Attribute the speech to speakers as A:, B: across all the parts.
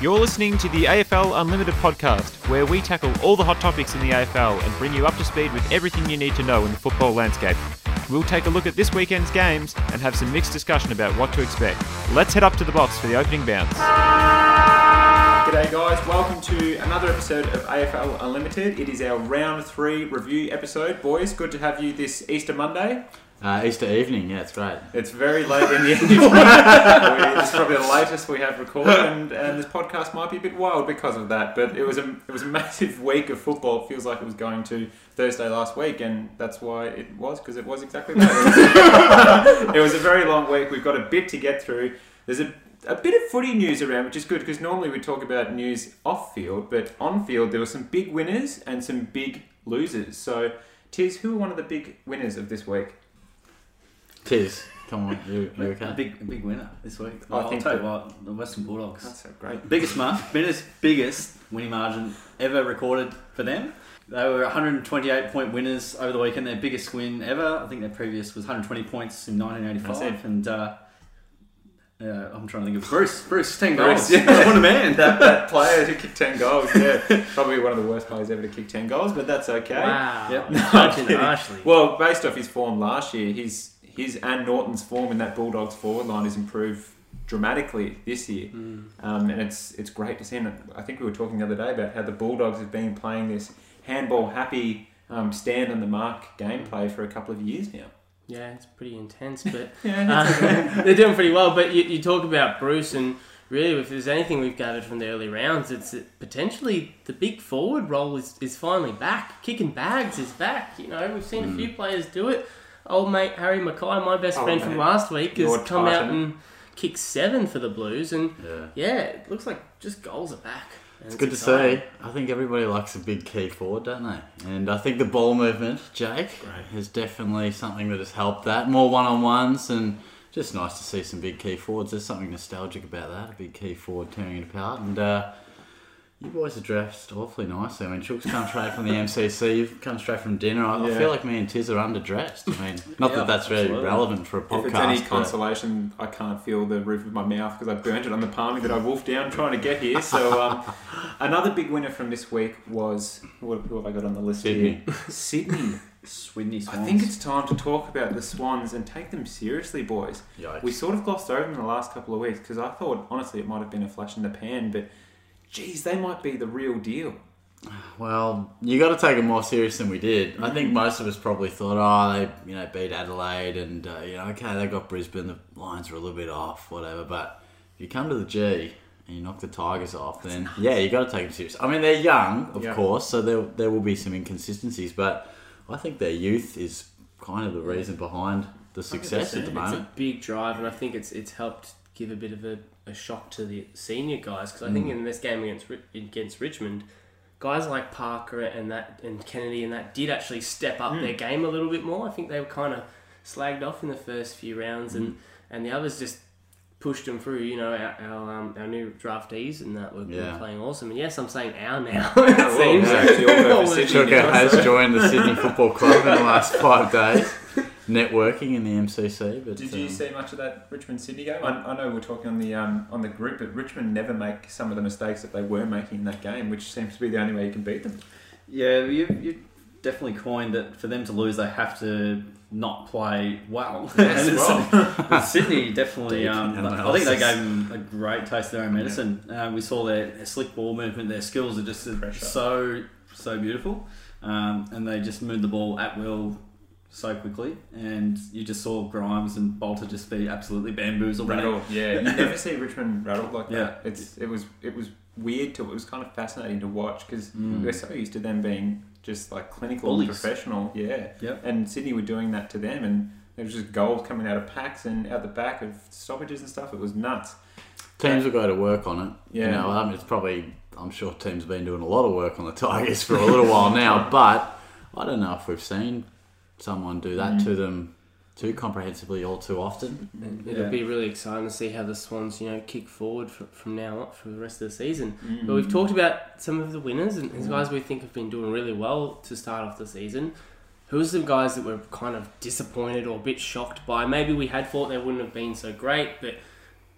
A: You're listening to the AFL Unlimited podcast, where we tackle all the hot topics in the AFL and bring you up to speed with everything you need to know in the football landscape. We'll take a look at this weekend's games and have some mixed discussion about what to expect. Let's head up to the box for the opening bounce. G'day, guys. Welcome to another episode of AFL Unlimited. It is our round three review episode. Boys, good to have you this Easter Monday.
B: Uh, Easter evening, yeah, it's great.
A: It's very late in the evening. it's probably the latest we have recorded, and, and this podcast might be a bit wild because of that. But it was a it was a massive week of football. It feels like it was going to Thursday last week, and that's why it was because it was exactly that. it was a very long week. We've got a bit to get through. There's a a bit of footy news around, which is good because normally we talk about news off field, but on field there were some big winners and some big losers. So, Tiz, who are one of the big winners of this week?
B: Tiz, come on, you, you
C: A
B: okay?
C: big, a big winner this week.
A: I
C: I'll
A: think
C: tell you what, the Western Bulldogs.
A: That's so great.
C: biggest mark, biggest, biggest winning margin ever recorded for them. They were 128 point winners over the weekend. Their biggest win ever. I think their previous was 120 points in 1985. And uh, uh, I'm trying to think of Bruce. Bruce, 10
A: Bruce,
C: goals.
A: yeah.
C: what a man.
A: that, that player who kicked 10 goals, yeah. Probably one of the worst players ever to kick 10 goals, but that's okay.
D: Wow.
C: Yep.
D: Harshly.
A: Well, based off his form last year, his his and Naughton's form in that Bulldogs forward line has improved dramatically this year,
D: Mm.
A: um, and it's it's great to see. And I think we were talking the other day about how the Bulldogs have been playing this handball happy, um, stand on the mark gameplay for a couple of years now.
D: Yeah, it's pretty intense, but
A: Yeah,
D: uh, they're doing pretty well. But you, you talk about Bruce, and really, if there's anything we've gathered from the early rounds, it's that potentially the big forward role is, is finally back. Kicking bags is back. You know, we've seen a few players do it. Old mate Harry McKay, my best
A: Oh,
D: friend from last week, has
A: Your
D: come out and kicked seven for the Blues, and
B: Yeah.
D: yeah, it looks like just goals are back. And
B: It's good to see. I think everybody likes a big key forward, don't they? And I think the ball movement, Jake, is definitely something that has helped that. More one on ones and just nice to see some big key forwards. There's something nostalgic about that, a big key forward tearing it apart. And uh, you boys are dressed awfully nicely. I mean, Chook's come straight from the MCC, you've come straight from dinner. I, I feel like me and Tiz are underdressed. I mean, not
C: Yeah,
B: that that's really
C: absolutely.
B: relevant for a podcast.
A: If it's any consolation, I can't feel the roof of my mouth because I burnt it on the palmy that I wolfed down trying to get here. So um, another big winner from this week was what, who have I got on the list
B: Sydney.
A: here? Sydney.
C: Swindly
A: I think it's time to talk about the Swans and take them seriously, boys.
B: Yikes.
A: We sort of glossed over them in the last couple of weeks because I thought honestly it might have been a flash in the pan, but geez, they might be the real deal.
B: Well, you got to take it more serious than we did. I think most of us probably thought, oh, they you know beat Adelaide, and uh, you know, okay, they got Brisbane. The lines were a little bit off, whatever. But if you come to the G and you knock the Tigers off, then yeah, you got to take them serious. I mean, they're young, of
A: Yeah.
B: course, so there there will be some inconsistencies, but I think their youth is kind of the reason behind the success at the moment.
D: It's a big drive, and I think it's it's helped give a bit of a, a shock to the senior guys because I think hmm. in this game against against Richmond, guys like Parker and that and Kennedy and that did actually step up their hmm. game a little bit more. I think they were kind of slagged off in the first few rounds, and hmm. and the others just pushed them through. You know, our our, um, our new draftees and that were,
B: Yeah.
D: playing awesome. And yes, I'm saying our now. it
A: well,
D: seems.
A: yeah, actually all over
D: All the-
A: Sydney.
B: Chuka has joined the Sydney Football Club in the last five days, networking in the MCC. But
A: Did you
B: um,
A: see much of that Richmond Sydney game? I, I know we're talking on the um, on the group, but Richmond never make some of the mistakes that they were making in that game, which seems to be the only way you can beat them.
C: Yeah, you, you definitely coined that for them to lose, they have to not play well.
A: Yes, well.
C: with Sydney definitely, um, I think they gave them a great taste of their own medicine. Uh, we saw their, their slick ball movement, their skills are just
A: Pressure.
C: so so beautiful, um, and they just moved the ball at will so quickly, and you just saw Grimes and Balta just be absolutely bamboozled. when they-
A: Rattled, yeah. You never see Richmond rattled like
C: Yeah.
A: that. It's it was it was weird to it was kind of fascinating to watch because
C: Mm.
A: we're so used to them being just like clinical
C: Bullies.
A: and professional, yeah.
C: Yep.
A: And Sydney were doing that to them, and there was just goals coming out of packs and out the back of stoppages and stuff. It was nuts.
B: Teams will go to work on it.
A: Yeah.
B: You know, um, it's probably, I'm sure teams have been doing a lot of work on the Tigers for a little while now, but I don't know if we've seen someone do that
A: Mm.
B: to them too comprehensively all too often.
D: It'll
C: Yeah.
D: be really exciting to see how the Swans, you know, kick forward fr from now on for the rest of the season.
A: Mm.
D: But we've talked about some of the winners and these guys we think have been doing really well to start off the season. Who's the guys that were kind of disappointed or a bit shocked by? Maybe we had thought they wouldn't have been so great, but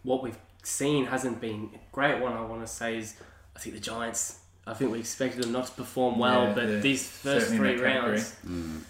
D: what we've seen hasn't been a great one. I want to say is I think the Giants. I think we expected them not to perform well,
A: Yeah,
D: but
A: yeah.
D: these first
A: Certainly
D: three
A: that
D: rounds.
B: Mm.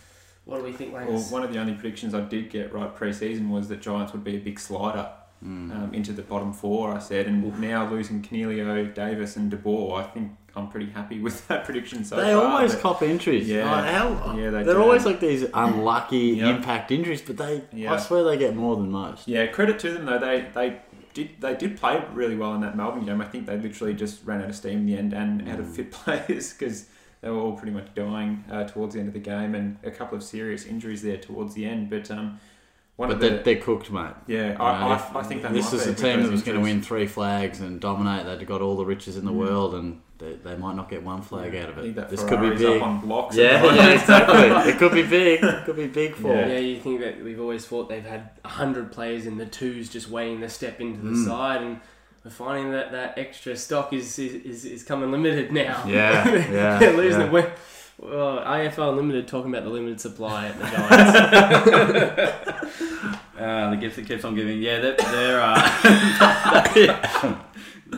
D: What do we think,
A: Well, one of the only predictions I did get right pre-season was that Giants would be a big slider
B: Mm.
A: um, into the bottom four. I said, and now losing Canelio, Davis, and De Boer, I think I'm pretty happy with that prediction so
B: they
A: far.
B: always cop injuries.
A: Yeah.
B: Like, how-
A: Yeah, they
B: they're
A: do.
B: always like these unlucky
A: Yeah.
B: impact injuries, but they,
A: Yeah.
B: I swear, they get more than most.
A: Yeah, credit to them though. They they did they did play really well in that Melbourne game. I think they literally just ran out of steam in the end and out of
B: Mm.
A: fit players because they were all pretty much dying uh, towards the end of the game and a couple of serious injuries there towards the end. But um, one
B: But
A: of
B: they're,
A: the
B: they're cooked, mate.
A: yeah,
B: You know,
A: I,
B: if
A: I, I think they
B: this is a team that was going to win three flags and dominate. They'd got all the riches in the
A: Mm.
B: world, and they, they might not get one flag out of it.
A: that
B: This could be
A: Ferrari's up
B: big.
A: on blocks.
B: Yeah, yeah, exactly. it could be big. It could be big for.
A: Yeah.
D: Yeah, you think that we've always thought they've had hundred players in the twos just waiting to step into the
B: Mm.
D: side, and we're finding that that extra stock is is, is, is coming limited now.
B: Yeah, yeah,
D: They're losing
B: yeah.
D: it. Well, AFL Limited talking about the limited supply at the Giants.
C: Uh, the gift that keeps on giving. Yeah, they're, they're uh,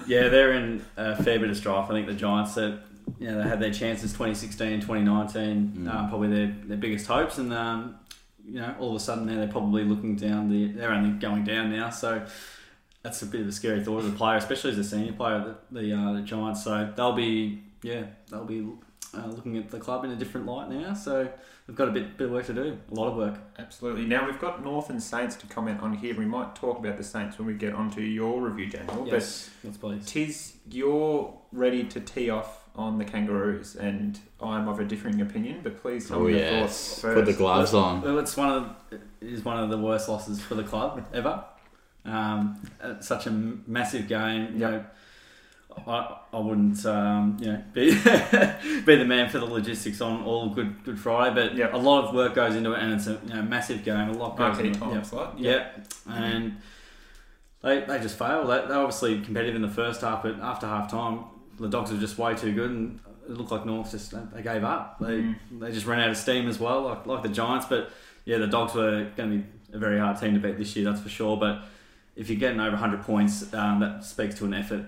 C: yeah, they're in a fair bit of strife. I think the Giants that you know they had their chances 2016, 2019,
B: Mm.
C: uh, probably their, their biggest hopes, and um, you know all of a sudden now they're probably looking down. The they're only going down now, so that's a bit of a scary thought as a player, especially as a senior player. The the, uh, the Giants, so they'll be yeah they'll be uh, looking at the club in a different light now. So we've got a bit bit of work to do, a lot of work.
A: Absolutely. Now we've got North and Saints to comment on here. We might talk about the Saints when we get onto your review, Daniel.
C: Yes, yes, please.
A: Tiz, you're ready to tee off on the Kangaroos, and I'm of a differing opinion. But please tell
B: Oh
A: me your
B: yes,
A: thoughts first.
B: put the gloves on.
C: Well, it's one of it is one of the worst losses for the club ever. Um, such a m- massive game. You know, I, I wouldn't um, you know be be the man for the logistics on all Good Good Friday, but
A: Yep.
C: a lot of work goes into it, and it's a you know, massive game. A lot goes into it.
A: time
C: Yep. Yeah, and they, they just failed. They, they're obviously competitive in the first half, but after half time, the Dogs were just way too good, and it looked like North just they gave up. They
A: Mm.
C: they just ran out of steam as well, like like the Giants. But yeah, the Dogs were going to be a very hard team to beat this year, that's for sure. But if you're getting over 100 points, um, that speaks to an effort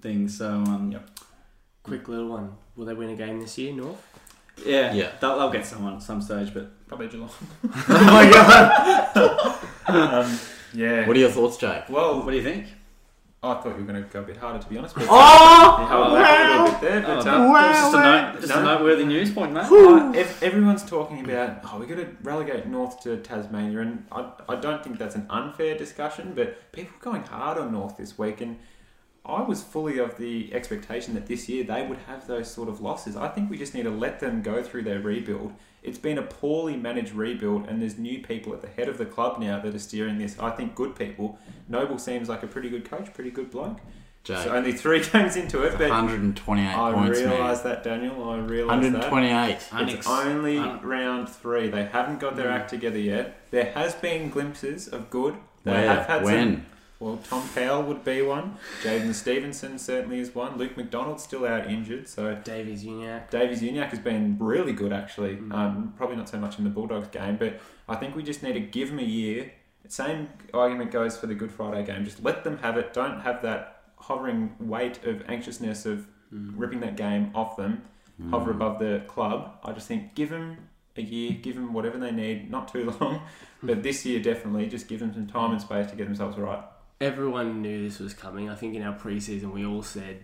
C: thing. So um,
A: Yep.
D: Quick little one. Will they win a game this year, North?
C: yeah,
B: Yeah.
C: They'll, they'll get someone at some stage, but
A: Probably Geelong.
B: oh my god!
A: um, yeah.
B: What are your thoughts, Jake?
A: well,
C: what do you think?
A: I thought you were going to go a bit harder, to be honest. But
B: Oh!
A: you held back a little bit there. But,
C: Oh,
A: um,
C: that's just a
B: wow.
C: note, just a noteworthy news point, mate.
A: Uh, ev- everyone's talking about oh we got to relegate North to Tasmania and I, I don't think that's an unfair discussion but people are going hard on North this week and I was fully of the expectation that this year they would have those sort of losses I think we just need to let them go through their rebuild it's been a poorly managed rebuild and there's new people at the head of the club now that are steering this I think good people Noble seems like a pretty good coach pretty good bloke
B: Jake,
A: so only three games into it but
B: 128
A: I
B: points, man.
A: realise that Daniel I realise that
B: 128.
A: it's only
C: Un-
A: round three. They haven't got their
C: Mm.
A: act together yet. There has been glimpses of good. They
B: Where?
A: have had
B: when?
A: some. Well, Tom Powell would be one. Jaidyn Stephenson certainly is one. Luke McDonald's still out injured, so
D: Davies-Uniacke.
A: Davies Uniac has been really good actually.
D: Mm.
A: Um, probably not so much in the Bulldogs game, but I think we just need to give him a year. Same argument goes for the Good Friday game. Just let them have it. Don't have that hovering weight of anxiousness of
D: Mm.
A: ripping that game off them hover
B: Mm.
A: above the club. I just think give them a year, give them whatever they need, not too long, but this year definitely just give them some time and space to get themselves right.
D: Everyone knew this was coming. I think in our preseason we all said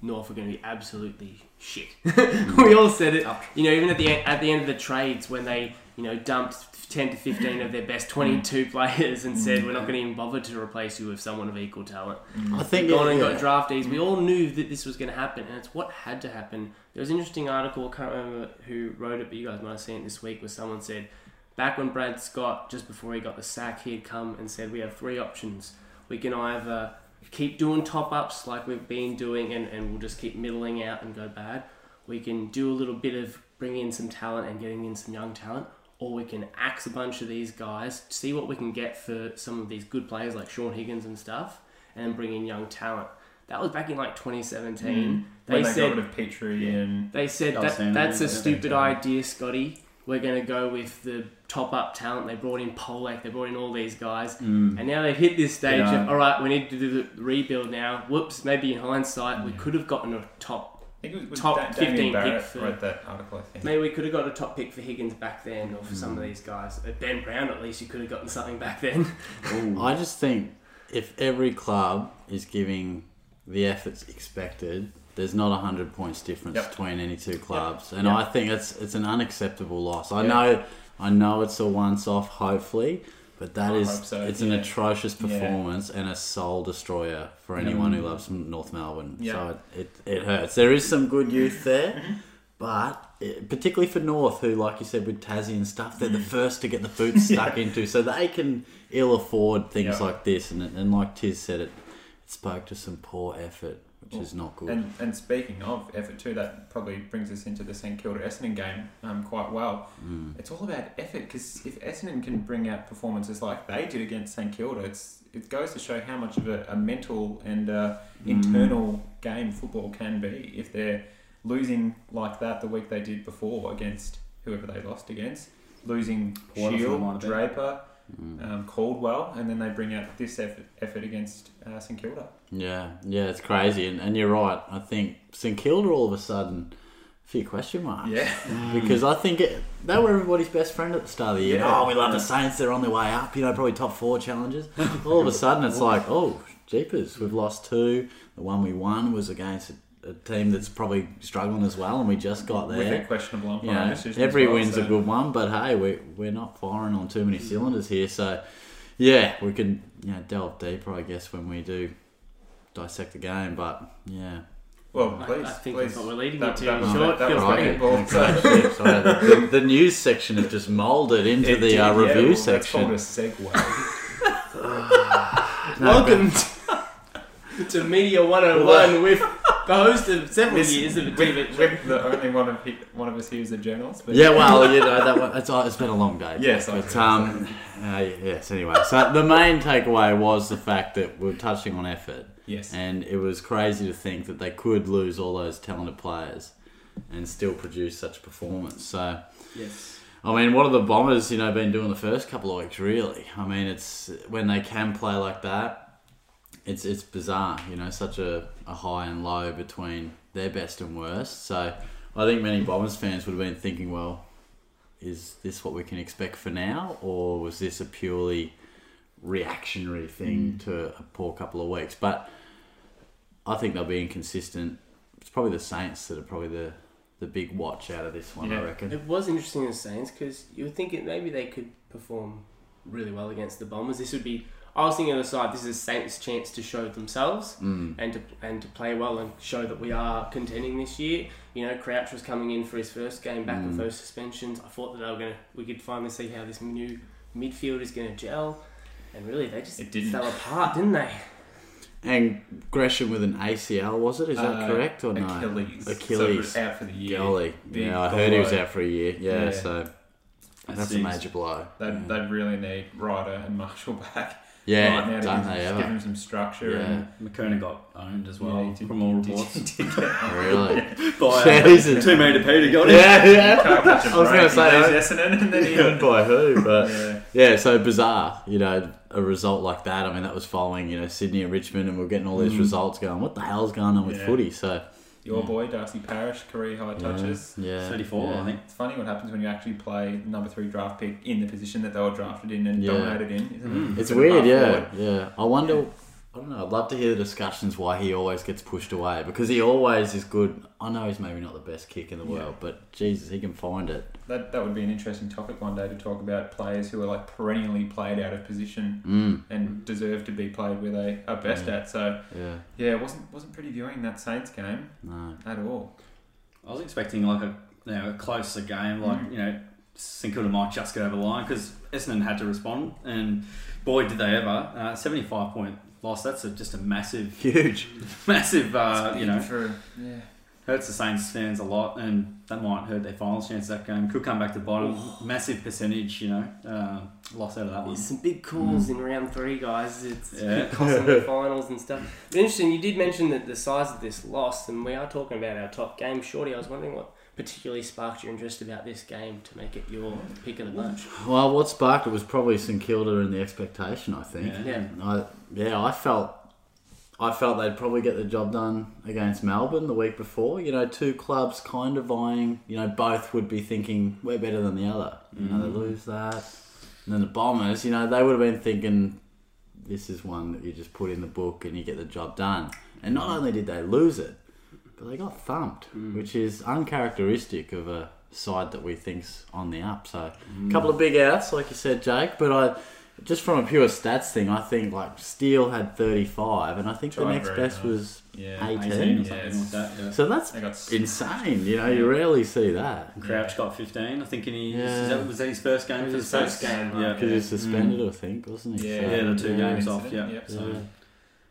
D: North were going to be absolutely shit. Mm. we all said it. You know, even at the end, at the end of the trades when they you know dumped ten to fifteen of their best mm. twenty two players and said we're not mm. going to even bother to replace you with someone of equal talent.
B: I think
D: gone and
B: yeah,
D: got draftees. We all knew that this was going to happen, and it's what had to happen. There was an interesting article. I can't remember who wrote it, but you guys might have seen it this week. Where someone said, back when Brad Scott, just before he got the sack, he had come and said, "We have three options. We can either keep doing top ups like we've been doing, and, and we'll just keep middling out and go bad. We can do a little bit of bringing in some talent and getting in some young talent." Or we can axe a bunch of these guys, see what we can get for some of these good players like Shaun Higgins and stuff, and then bring in young talent. That was back in like 2017.
A: Mm.
D: They
A: when they
D: said
A: got rid of Petrie and
D: they said that, that's a stupid idea, Scotty. We're going to go with the top up talent. They brought in Polec, they brought in all these guys.
C: Mm.
D: And now they've hit this stage
A: Yeah.
D: of, all right, we need to do the rebuild now. Whoops, maybe in hindsight, we could have gotten a top.
A: I think it was, was
D: Top
A: Da-
D: 15
A: Barrett
D: pick for-
A: wrote that article, I think.
D: Maybe we could have got a top pick for Higgins back then, or for some of these guys. Ben Brown, at least, you could have gotten something back then.
B: I just think if every club is giving the efforts expected, there's not a hundred points difference
A: Yep.
B: between any two clubs, and
A: Yep.
B: I think it's it's an unacceptable loss. I
A: Yeah.
B: know, I know it's a once off, hopefully, but that
A: I
B: is
A: so,
B: it's an
A: yeah.
B: atrocious
A: Yeah.
B: performance and a soul destroyer for anyone who loves North Melbourne.
A: Yeah.
B: So it, it it hurts. There is some good youth there.
A: Mm-hmm.
B: But it, particularly for North, who, like you said, with Tassie and stuff, they're the
A: Mm.
B: first to get the boots stuck into, so they can ill afford things
A: Yeah.
B: like this. And, and like Tiz said, it, it spoke to some poor effort, which is not good.
A: And, and speaking of effort too, that probably brings us into the St Kilda Essendon game um, quite well.
B: Mm.
A: It's all about effort because if Essendon can bring out performances like they did against St Kilda, it's it goes to show how much of a, a mental and uh,
B: Mm.
A: internal game football can be if they're losing like that the week they did before against whoever they lost against, losing
C: Waterford might
A: Shiel,
C: have been.
A: Draper,
B: Mm.
A: um, Caldwell, and then they bring out this effort, effort against uh, St Kilda.
B: Yeah, yeah, it's crazy. And, and you're right. I think St Kilda all of a sudden, a few question marks.
A: Yeah.
B: Because I think it, they were everybody's best friend at the start of the year.
A: Yeah.
B: Oh, we love the Saints. They're on their way up. You know, probably top four challenges. All of a sudden, it's like, oh, jeepers, we've lost two. The one we won was against a, a team that's probably struggling as well, and we just got
A: With a
B: there.
A: questionable
B: You
A: umpire
B: know,
A: decision.
B: every
A: well,
B: win's
A: so-
B: a good one, but hey, we we're not firing on too many cylinders here. So, yeah, we can you know delve deeper, I guess, when we do dissect the game. But yeah,
A: Well,
D: I-
A: please,
D: I think
A: please.
D: that's what we're leading
A: That-
D: to.
A: that was-
D: Short,
A: that
D: feels
A: was
D: like
A: right.
D: it.
A: Well, so-
B: sorry, the, the news section has just moulded into
A: It
B: the
A: did,
B: uh,
A: yeah,
B: review
A: well, That's called a
B: section.
A: segue.
D: Welcome to, to Media 101 with the host of several years of a TV show.
A: We're the only one of he, one of us here is a journalist. But
B: Yeah, well, you know that one, it's, it's been a long day.
A: Yes, I
B: but um, uh, yes. Anyway, so the main takeaway was the fact that we're touching on effort,
A: yes,
B: and it was crazy to think that they could lose all those talented players and still produce such a performance. So.
C: Yes.
B: I mean, what have the Bombers, you know, been doing the first couple of weeks? Really, I mean, it's when they can play like that, it's it's bizarre. You know, such a, a high and low between their best and worst. So, I think many Bombers fans would have been thinking, well, is this what we can expect for now, or was this a purely reactionary thing mm. to a poor couple of weeks? But I think they'll be inconsistent. It's probably the Saints that are probably the the big watch out of this one. I reckon.
D: It was interesting in the Saints because you would think it, maybe they could perform really well against the Bombers. This would be. I was thinking on the side. This is Saints' chance to show themselves
B: Mm.
D: and to and to play well and show that we are contending this year. You know, Crouch was coming in for his first game back with
B: Mm.
D: those suspensions. I thought that they were gonna. We could finally see how this new midfield is gonna gel. And really, they just
A: It didn't.
D: fell apart, didn't they?
B: And Gresham with an ACL, was it? Is that
A: Uh,
B: correct or no?
A: Achilles.
B: Achilles.
A: So out for the year.
B: Golly.
A: Big
B: Yeah, I heard he was out for a year. Yeah,
A: Yeah.
B: so that's a major blow.
A: They'd,
B: yeah,
A: they'd really need Ryder and Marshall back
B: yeah
A: right now to
B: don't
A: give,
B: they
A: just give
B: ever?
A: them some structure.
B: Yeah.
A: And,
C: McKernan got owned as well,
A: he did-
C: from all
A: he did-
C: reports.
A: did
B: Really?
C: By
B: Yeah,
C: uh,
B: he's a-
C: two metre Peter got it.
B: yeah, yeah.
A: Can't catch a
B: I was gonna say,
A: He
B: I-
A: leaves Essendon and then he
B: Even by who? But
A: yeah.
B: yeah, so bizarre. You know, a result like that. I mean, that was following you know Sydney and Richmond, and we're getting all these
A: Mm.
B: results going. What the hell's going on with
A: Yeah.
B: footy? So
A: Your
B: Yeah.
A: boy Darcy Parish, career high touches.
B: Yeah,
C: 34,
B: yeah.
C: I think.
A: It's funny what happens when you actually play number three draft pick in the position that they were drafted in and
B: Yeah.
A: dominated in. Isn't
C: Mm.
A: it?
B: It's weird, yeah,
A: forward.
B: yeah. I wonder. I don't know. I'd love to hear the discussions why he always gets pushed away because he always is good. I know he's maybe not the best kick in the
A: Yeah.
B: world, but Jesus, he can find it.
A: That that would be an interesting topic one day to talk about players who are like perennially played out of position
B: Mm.
A: and deserve to be played where they are best
B: Yeah.
A: at. So
B: Yeah.
A: yeah, it wasn't wasn't pretty viewing that Saints game
B: No.
A: at all.
C: I was expecting like a you know a closer game, like
A: Mm.
C: you know St Kilda might just get over the line because Essendon had to respond, and boy did they ever! Uh, Seventy-five point loss. That's a, just a massive,
B: Huge.
C: massive. Uh, you know,
A: for yeah.
C: hurts the Saints fans a lot, and that might hurt their finals chance that game. Could come back to the bottom. Massive percentage, you know, uh, loss out of that one.
D: There's some big calls in round three, guys. It's
C: Yeah.
D: big the finals and stuff. But interesting, you did mention that the size of this loss, and we are talking about our top game. Shorty, I was wondering what particularly sparked your interest about this game to make it your pick of the bunch?
B: Well, what sparked it was probably St Kilda and the expectation. I think.
C: Yeah.
D: Yeah.
B: I yeah, I felt I felt they'd probably get the job done against Melbourne the week before. You know, two clubs kind of vying. You know, both would be thinking we're better than the other. You know, they mm. lose that, and then the Bombers. You know, they would have been thinking this is one that you just put in the book and you get the job done. And not mm. only did they lose it, but they got thumped, mm. which is uncharacteristic of a side that we think's on the up. So a couple of big outs, like you said, Jake. But I just from a pure stats thing, I think like Steele had 35, and I think the next best
A: hard.
B: was
A: Yeah.
B: 18.
C: 18 or
A: Yeah,
C: something
A: it's-
C: like that. Yeah.
B: So that's
A: They got
B: insane. You know, you rarely see that
C: And Crouch got 15, I think, in his,
B: Yeah.
C: is that, was that his first game for
D: was
C: the
D: his first
C: States?
D: game,
C: Yeah.
D: right.
B: because he's mm. suspended, I think, wasn't he?
A: Yeah.
B: So-
C: Yeah, the two
B: yeah.
C: games off, yeah.
A: yep.
C: So.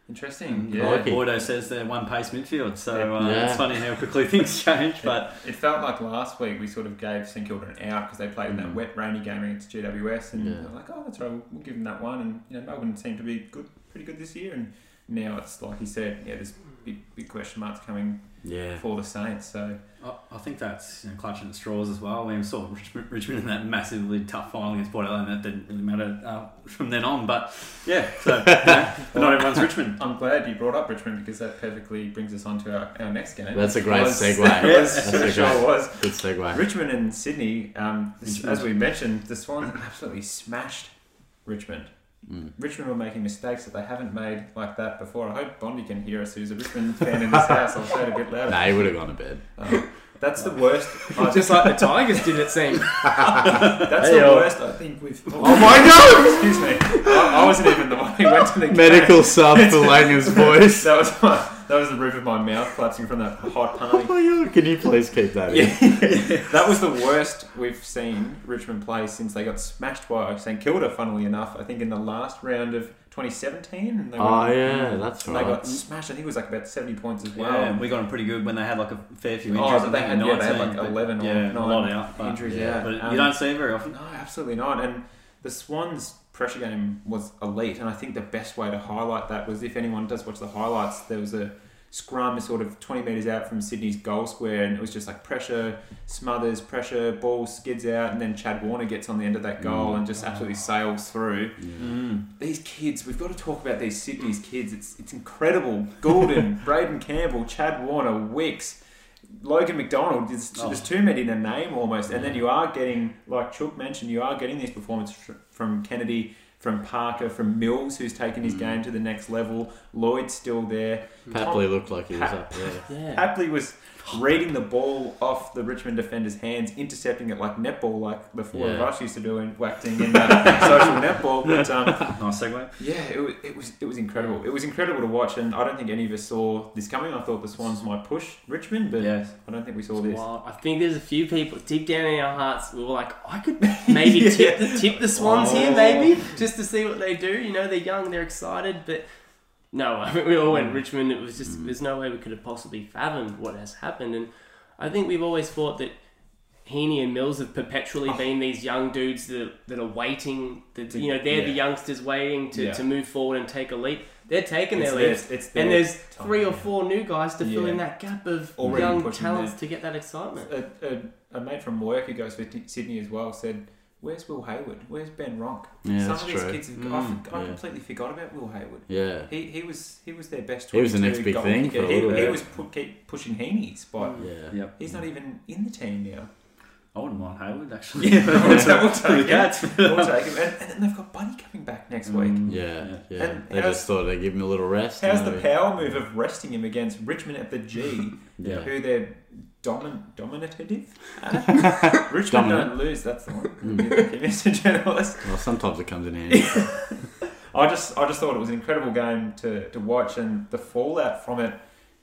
A: Interesting.
C: Yeah.
B: Crikey.
C: Bordeaux says they're one pace midfield, so uh,
B: Yeah.
C: it's funny how quickly things change. But
A: It felt like last week we sort of gave St Kilda an out because they played in that
C: Mm.
A: wet, rainy game against GWS, and
B: Yeah.
A: they're like, "Oh, that's right, we'll, we'll give them that one." And you know, Melbourne seemed to be good, pretty good this year, and now it's like you said, yeah, there's big, big question marks coming
B: Yeah.
A: for the Saints. So
C: I, I think that's you know, clutching at straws as well. We saw Richmond, Richmond in that massively tough final against Bordeaux, and that didn't really matter uh, from then on. But yeah, so you know, but not everyone's Richmond.
A: I'm glad you brought up Richmond because that perfectly brings us on to our, our next game.
B: That's a great
A: Was-
B: segue.
A: was-
B: That's a
A: it sure
B: great-
A: was.
B: Good segue.
A: Richmond and Sydney, um, this- as we mentioned, the Swans absolutely smashed Richmond.
B: Mm.
A: Richmond were making mistakes that they haven't made like that before. I hope Bondi can hear us, who's a Richmond fan in this house. I'll say it a bit louder.
B: Nah, he would have gone to bed.
A: Um, that's the worst. I
D: Just like the Tigers did it seem.
A: that's
B: Hey,
A: the
B: yo.
A: worst I think we've. Oh my god! Excuse me. I, I wasn't even the one who went to the game.
B: Medical sub for Langer's voice.
A: That was my, that was the roof of my mouth collapsing from that hot
B: Oh
A: party.
B: my god! Can you please keep that in?
A: That was the worst we've seen Richmond play since they got smashed by St Kilda. Funnily enough, I think in the last round of 2017. and They
B: Oh
A: won-
B: yeah, that's
A: They
B: right.
A: got smashed. I think it was like about 70 points as well.
C: Yeah, we got them pretty good when they had like a fair few
A: Oh,
C: injuries.
A: but they
C: I think,
A: had-
C: in
A: yeah, they had,
C: 19,
A: like, 11 or
C: yeah, a
A: nine
C: lot out. But,
A: injuries
B: yeah.
A: out.
C: but
A: Um,
C: you don't see it very often.
A: No, absolutely not. And the Swans' pressure game was elite, and I think the best way to highlight that was if anyone does watch the highlights, there was a scrum sort of 20 metres out from Sydney's goal square, and it was just like pressure, smothers, pressure, ball skids out, and then Chad Warner gets on the end of that goal and just absolutely sails through.
C: Mm.
A: These kids, we've got to talk about these Sydney's kids. It's it's incredible. Gulden, Braeden Campbell, Chad Warner, Wicks, Logan McDonald. There's,
C: Oh.
A: there's too many in a name almost. And then you are getting, like Chook mentioned, you are getting these performances from Kennedy, from Parker, from Mills, who's taken his mm. game to the next level. Lloyd's still there.
B: Papley looked like he was
A: Pa-
B: up there.
D: Yeah.
A: Hapley was reading the ball off the Richmond defender's hands, intercepting it like netball, like the four of
B: Yeah.
A: us used to do in whacking in uh, social netball. But um,
C: Nice segue.
A: yeah, it was, it was it was incredible. It was incredible to watch, and I don't think any of us saw this coming. I thought the Swans might push Richmond, but
C: Yes.
A: I don't think we saw this.
D: Well, I think there's a few people deep down in our hearts. We were like, I could maybe tip the tip the Swans here,
A: Oh.
D: maybe just to see what they do. You know, they're young, they're excited, but no, I mean, we all went hmm. Richmond. It was just hmm. there's no way we could have possibly fathomed what has happened, and I think we've always thought that. Heaney and Mills have perpetually oh. been these young dudes that, that are waiting. That, you know, they're the youngsters waiting to,
A: Yeah.
D: to move forward and take a leap. They're taking
A: It's
D: their
A: their-
D: leaps,
A: it's
D: and
A: their
D: there's three or
A: time,
D: four new guys to fill in that gap of
A: Already
D: young talents
A: there.
D: to get that excitement.
A: A, a, a mate from work who goes for T- Sydney as well said, "Where's Will Hayward? Where's Ben Ronke?
B: Yeah,
A: Some
B: that's
A: of these
B: true.
A: kids, have,
C: Mm,
A: I, for- I
B: yeah.
A: completely forgot about Will Hayward.
B: Yeah.
A: He, he was he was their best.
B: He was the next big
A: goal
B: thing
A: kicker.
B: for
A: he, he was pu- keep pushing Heaney's spot.
B: Yeah.
C: Yep.
A: He's not even in the team now.
C: I wouldn't mind Hayward actually.
A: Yeah, we'll take- we'll take him. We'll take him. And, and then they've got Buddy coming back next week.
C: Mm.
B: Yeah, yeah.
A: And
B: they just thought they'd give him a little rest.
A: How's the power move of resting him against Richmond at the G,
B: Yeah.
A: who they're domin- dominative? Uh, Richmond
B: Dominant.
A: don't lose, that's the one.
B: Mm.
A: Thank you, Mr. Journalist.
B: Well, sometimes it comes in handy.
A: I just, I just thought it was an incredible game to, to watch, and the fallout from it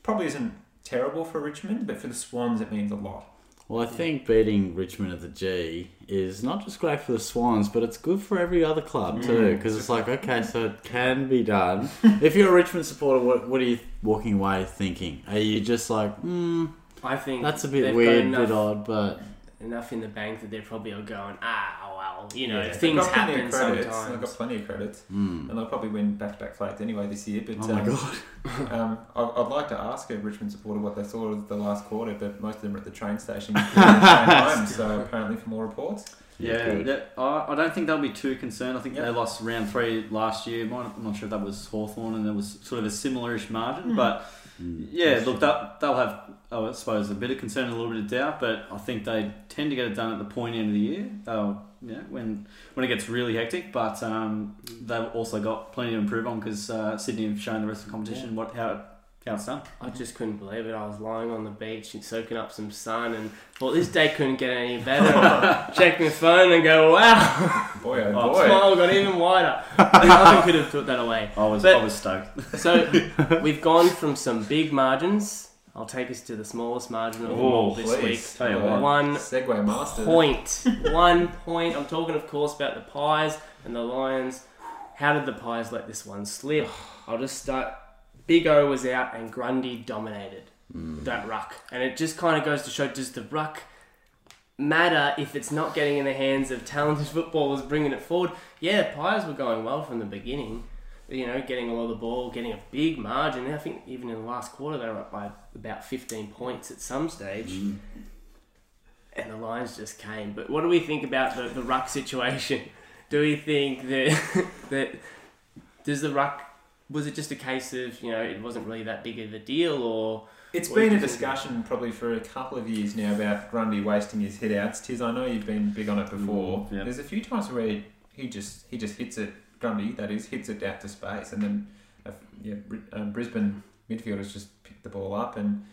A: probably isn't terrible for Richmond, but for the Swans, it means a lot.
B: Well, I think beating Richmond at the G is not just great for the Swans, but it's good for every other club
A: Mm.
B: too. Because it's like, okay, so it can be done. if you're a Richmond supporter, what, what are you walking away thinking? Are you just like, hmm,
D: I think
B: that's a bit
D: they've
B: weird,
D: got
B: bit
D: enough,
B: odd, but
D: enough in the bank that they're probably all going, ah, well, well. You know,
B: Yeah.
D: Things happen
A: of credits. They've got plenty of credits,
B: Mm.
A: and they'll probably win back-to-back flags anyway this year. But
B: Oh my
A: um,
B: god.
A: um, I- I'd like to ask a Richmond supporter what they thought of the last quarter, but most of them are at the train station, the train home. So apparently, for more reports.
C: Yeah,
B: good.
C: yeah, I, I don't think they'll be too concerned. I think
A: Yep.
C: they lost round three last year. I'm not sure if that was Hawthorn and there was sort of a similar-ish margin.
A: Hmm.
C: But
B: Mm.
C: yeah, look, that, they'll have, I suppose, a bit of concern, a little bit of doubt. But I think they tend to get it done at the point end of the year. They'll, yeah, when when it gets really hectic. But um, they've also got plenty to improve on because uh, Sydney have shown the rest of the competition what how how it's done.
D: I just couldn't believe it. I was lying on the beach and soaking up some sun and thought this day couldn't get any better. I checked my phone and go, wow,
A: Boy, oh
C: Oh,
A: boy.
D: smile got even wider. Nothing could have took that away.
C: I was
D: But-
C: I was stoked.
D: So we've gone from some big margins. I'll take us to the smallest margin of them all this week.
A: Please.
C: Tell you
A: Uh,
C: what.
D: One
A: Segway master.
D: point. One point. I'm talking, of course, about the Pies and the Lions. How did the Pies let this one slip? I'll just start. Big O was out and Grundy dominated that ruck. And it just kind of goes to show does the ruck matter if it's not getting in the hands of talented footballers bringing it forward? Yeah, Pies were going well from the beginning. You know, getting a lot of the ball, getting a big margin. I think even in the last quarter they were up by about 15 points at some stage mm. and the Lions just came. But what do we think about the, the ruck situation? Do we think that that does the ruck was it just a case of you know it wasn't really that big of a deal or
A: It's
D: What do
A: been a
D: think?
A: discussion probably for a couple of years now about Grundy wasting his hit outs. Tiz, I know you've been big on it before.
C: Mm, yeah.
A: There's a few times where he, he just he just hits it, Grundy, that is, hits it out to space, and then uh, yeah, Bri- um, Brisbane midfielders just picked the ball up, and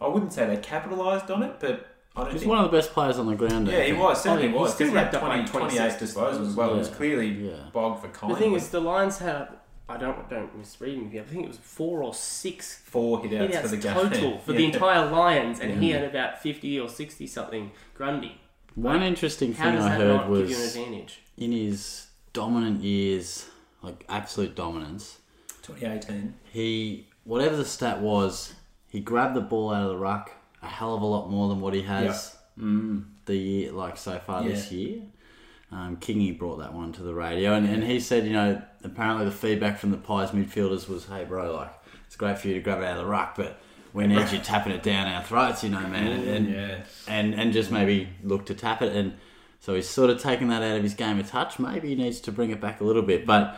A: I wouldn't say they capitalised on it, but I don't
B: He's
A: think.
B: one of the best players on the ground.
A: Yeah, he was certainly
D: Oh, yeah, he
A: was.
D: still
A: 'cause he had
D: racked up
A: 20,
D: like
A: 28 disposals as well. It was clearly
B: Yeah.
A: bogged for
D: the
A: Collingwood.
D: thing is the Lions had I don't don't misread me. I think it was four or six
A: four hit outs
D: hit
A: for the game
D: total for the entire Lions, and he had about fifty or sixty something Grundy.
B: One
D: Like,
B: interesting thing I heard
D: not give you an
B: was
D: advantage?
B: in his dominant years, like absolute dominance,
A: 2018.
B: he whatever the stat was, he grabbed the ball out of the ruck a hell of a lot more than what he has
C: Mm.
B: the year like so far this year. Um, Kingy brought that one to the radio, and, and he said, you know, apparently the feedback from the Pies midfielders was, "Hey, bro, like it's great for you to grab it out of the ruck, but we need you tapping it down our throats, you know, man." And,
A: yeah.
B: and and just maybe look to tap it. And so he's sort of taken that out of his game of touch. Maybe he needs to bring it back a little bit. But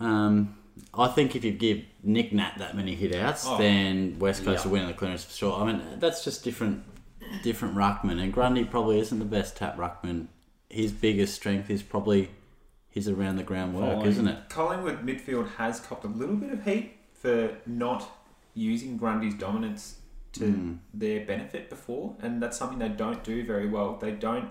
B: um, I think if you give Nick Nat that many hit outs,
A: Oh.
B: then West Coast
C: Yeah.
B: will win the clearance for sure. I mean, that's just different, different ruckman. And Grundy probably isn't the best tap ruckman. His biggest strength is probably his around the ground work,
C: Following.
B: isn't it?
A: Collingwood midfield has copped a little bit of heat for not using Grundy's dominance to
B: Mm.
A: their benefit before, and that's something they don't do very well. They don't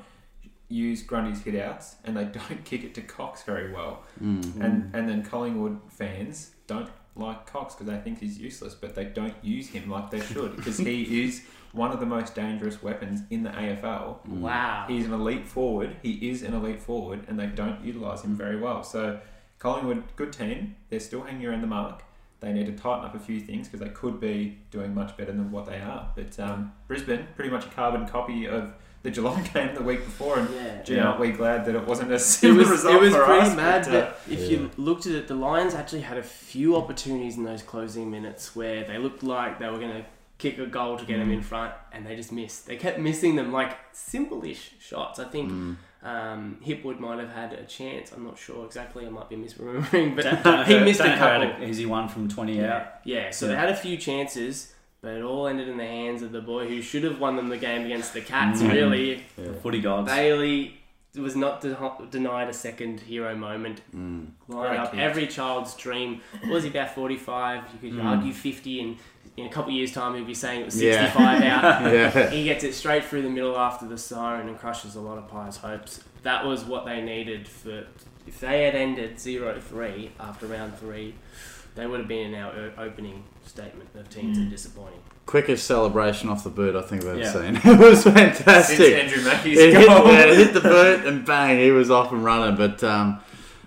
A: use Grundy's hit outs and they don't kick it to Cox very well.
B: Mm.
A: And and then Collingwood fans don't like Cox because they think he's useless, but they don't use him like they should because he is one of the most dangerous weapons in the AFL.
B: Mm.
D: Wow.
A: He's an elite forward. He is an elite forward, and they don't utilise him very well. So, Collingwood, good team. They're still hanging around the mark. They need to tighten up a few things because they could be doing much better than what they are. But um, Brisbane, pretty much a carbon copy of the Geelong game the week before, and
D: Yeah.
A: gee, aren't we glad that it wasn't a
D: It
A: similar
D: was,
A: result
D: it was
A: for
D: pretty
A: us,
D: mad,
A: but, uh,
D: but if
B: Yeah.
D: you looked at it, the Lions actually had a few opportunities in those closing minutes where they looked like they were going to kick a goal to get them in
A: Mm.
D: front, and they just missed. They kept missing them, like simple-ish shots. I think
B: Mm.
D: um, Hipwood might have had a chance. I'm not sure exactly. I might be misremembering, but he missed a couple.
C: Easy one from 20 out.
D: Yeah, yeah. So they had a few chances, but it all ended in the hands of the boy who should have won them the game against the Cats.
C: Mm.
D: Really,
B: Yeah.
C: Footy gods.
D: Bailey was not de- denied a second hero moment.
B: Mm.
D: Line up every child's dream. What was he about forty five? You could
C: Mm.
D: argue fifty, and in a couple of years' time, he'll be saying it was
B: Yeah.
D: sixty five out.
B: Yeah.
D: He gets it straight through the middle after the siren and crushes a lot of Pies' hopes. That was what they needed for. If they had ended 0-3 after round three, they would have been in our opening statement of teams
C: Mm.
D: are disappointing.
B: Quickest celebration off the boot I think I've ever
C: Yeah.
B: seen. it was
A: since
B: fantastic.
A: Andrew Mackey's
B: it hit,
A: goal.
B: yeah, it hit the boot and bang, he was off and running. But um,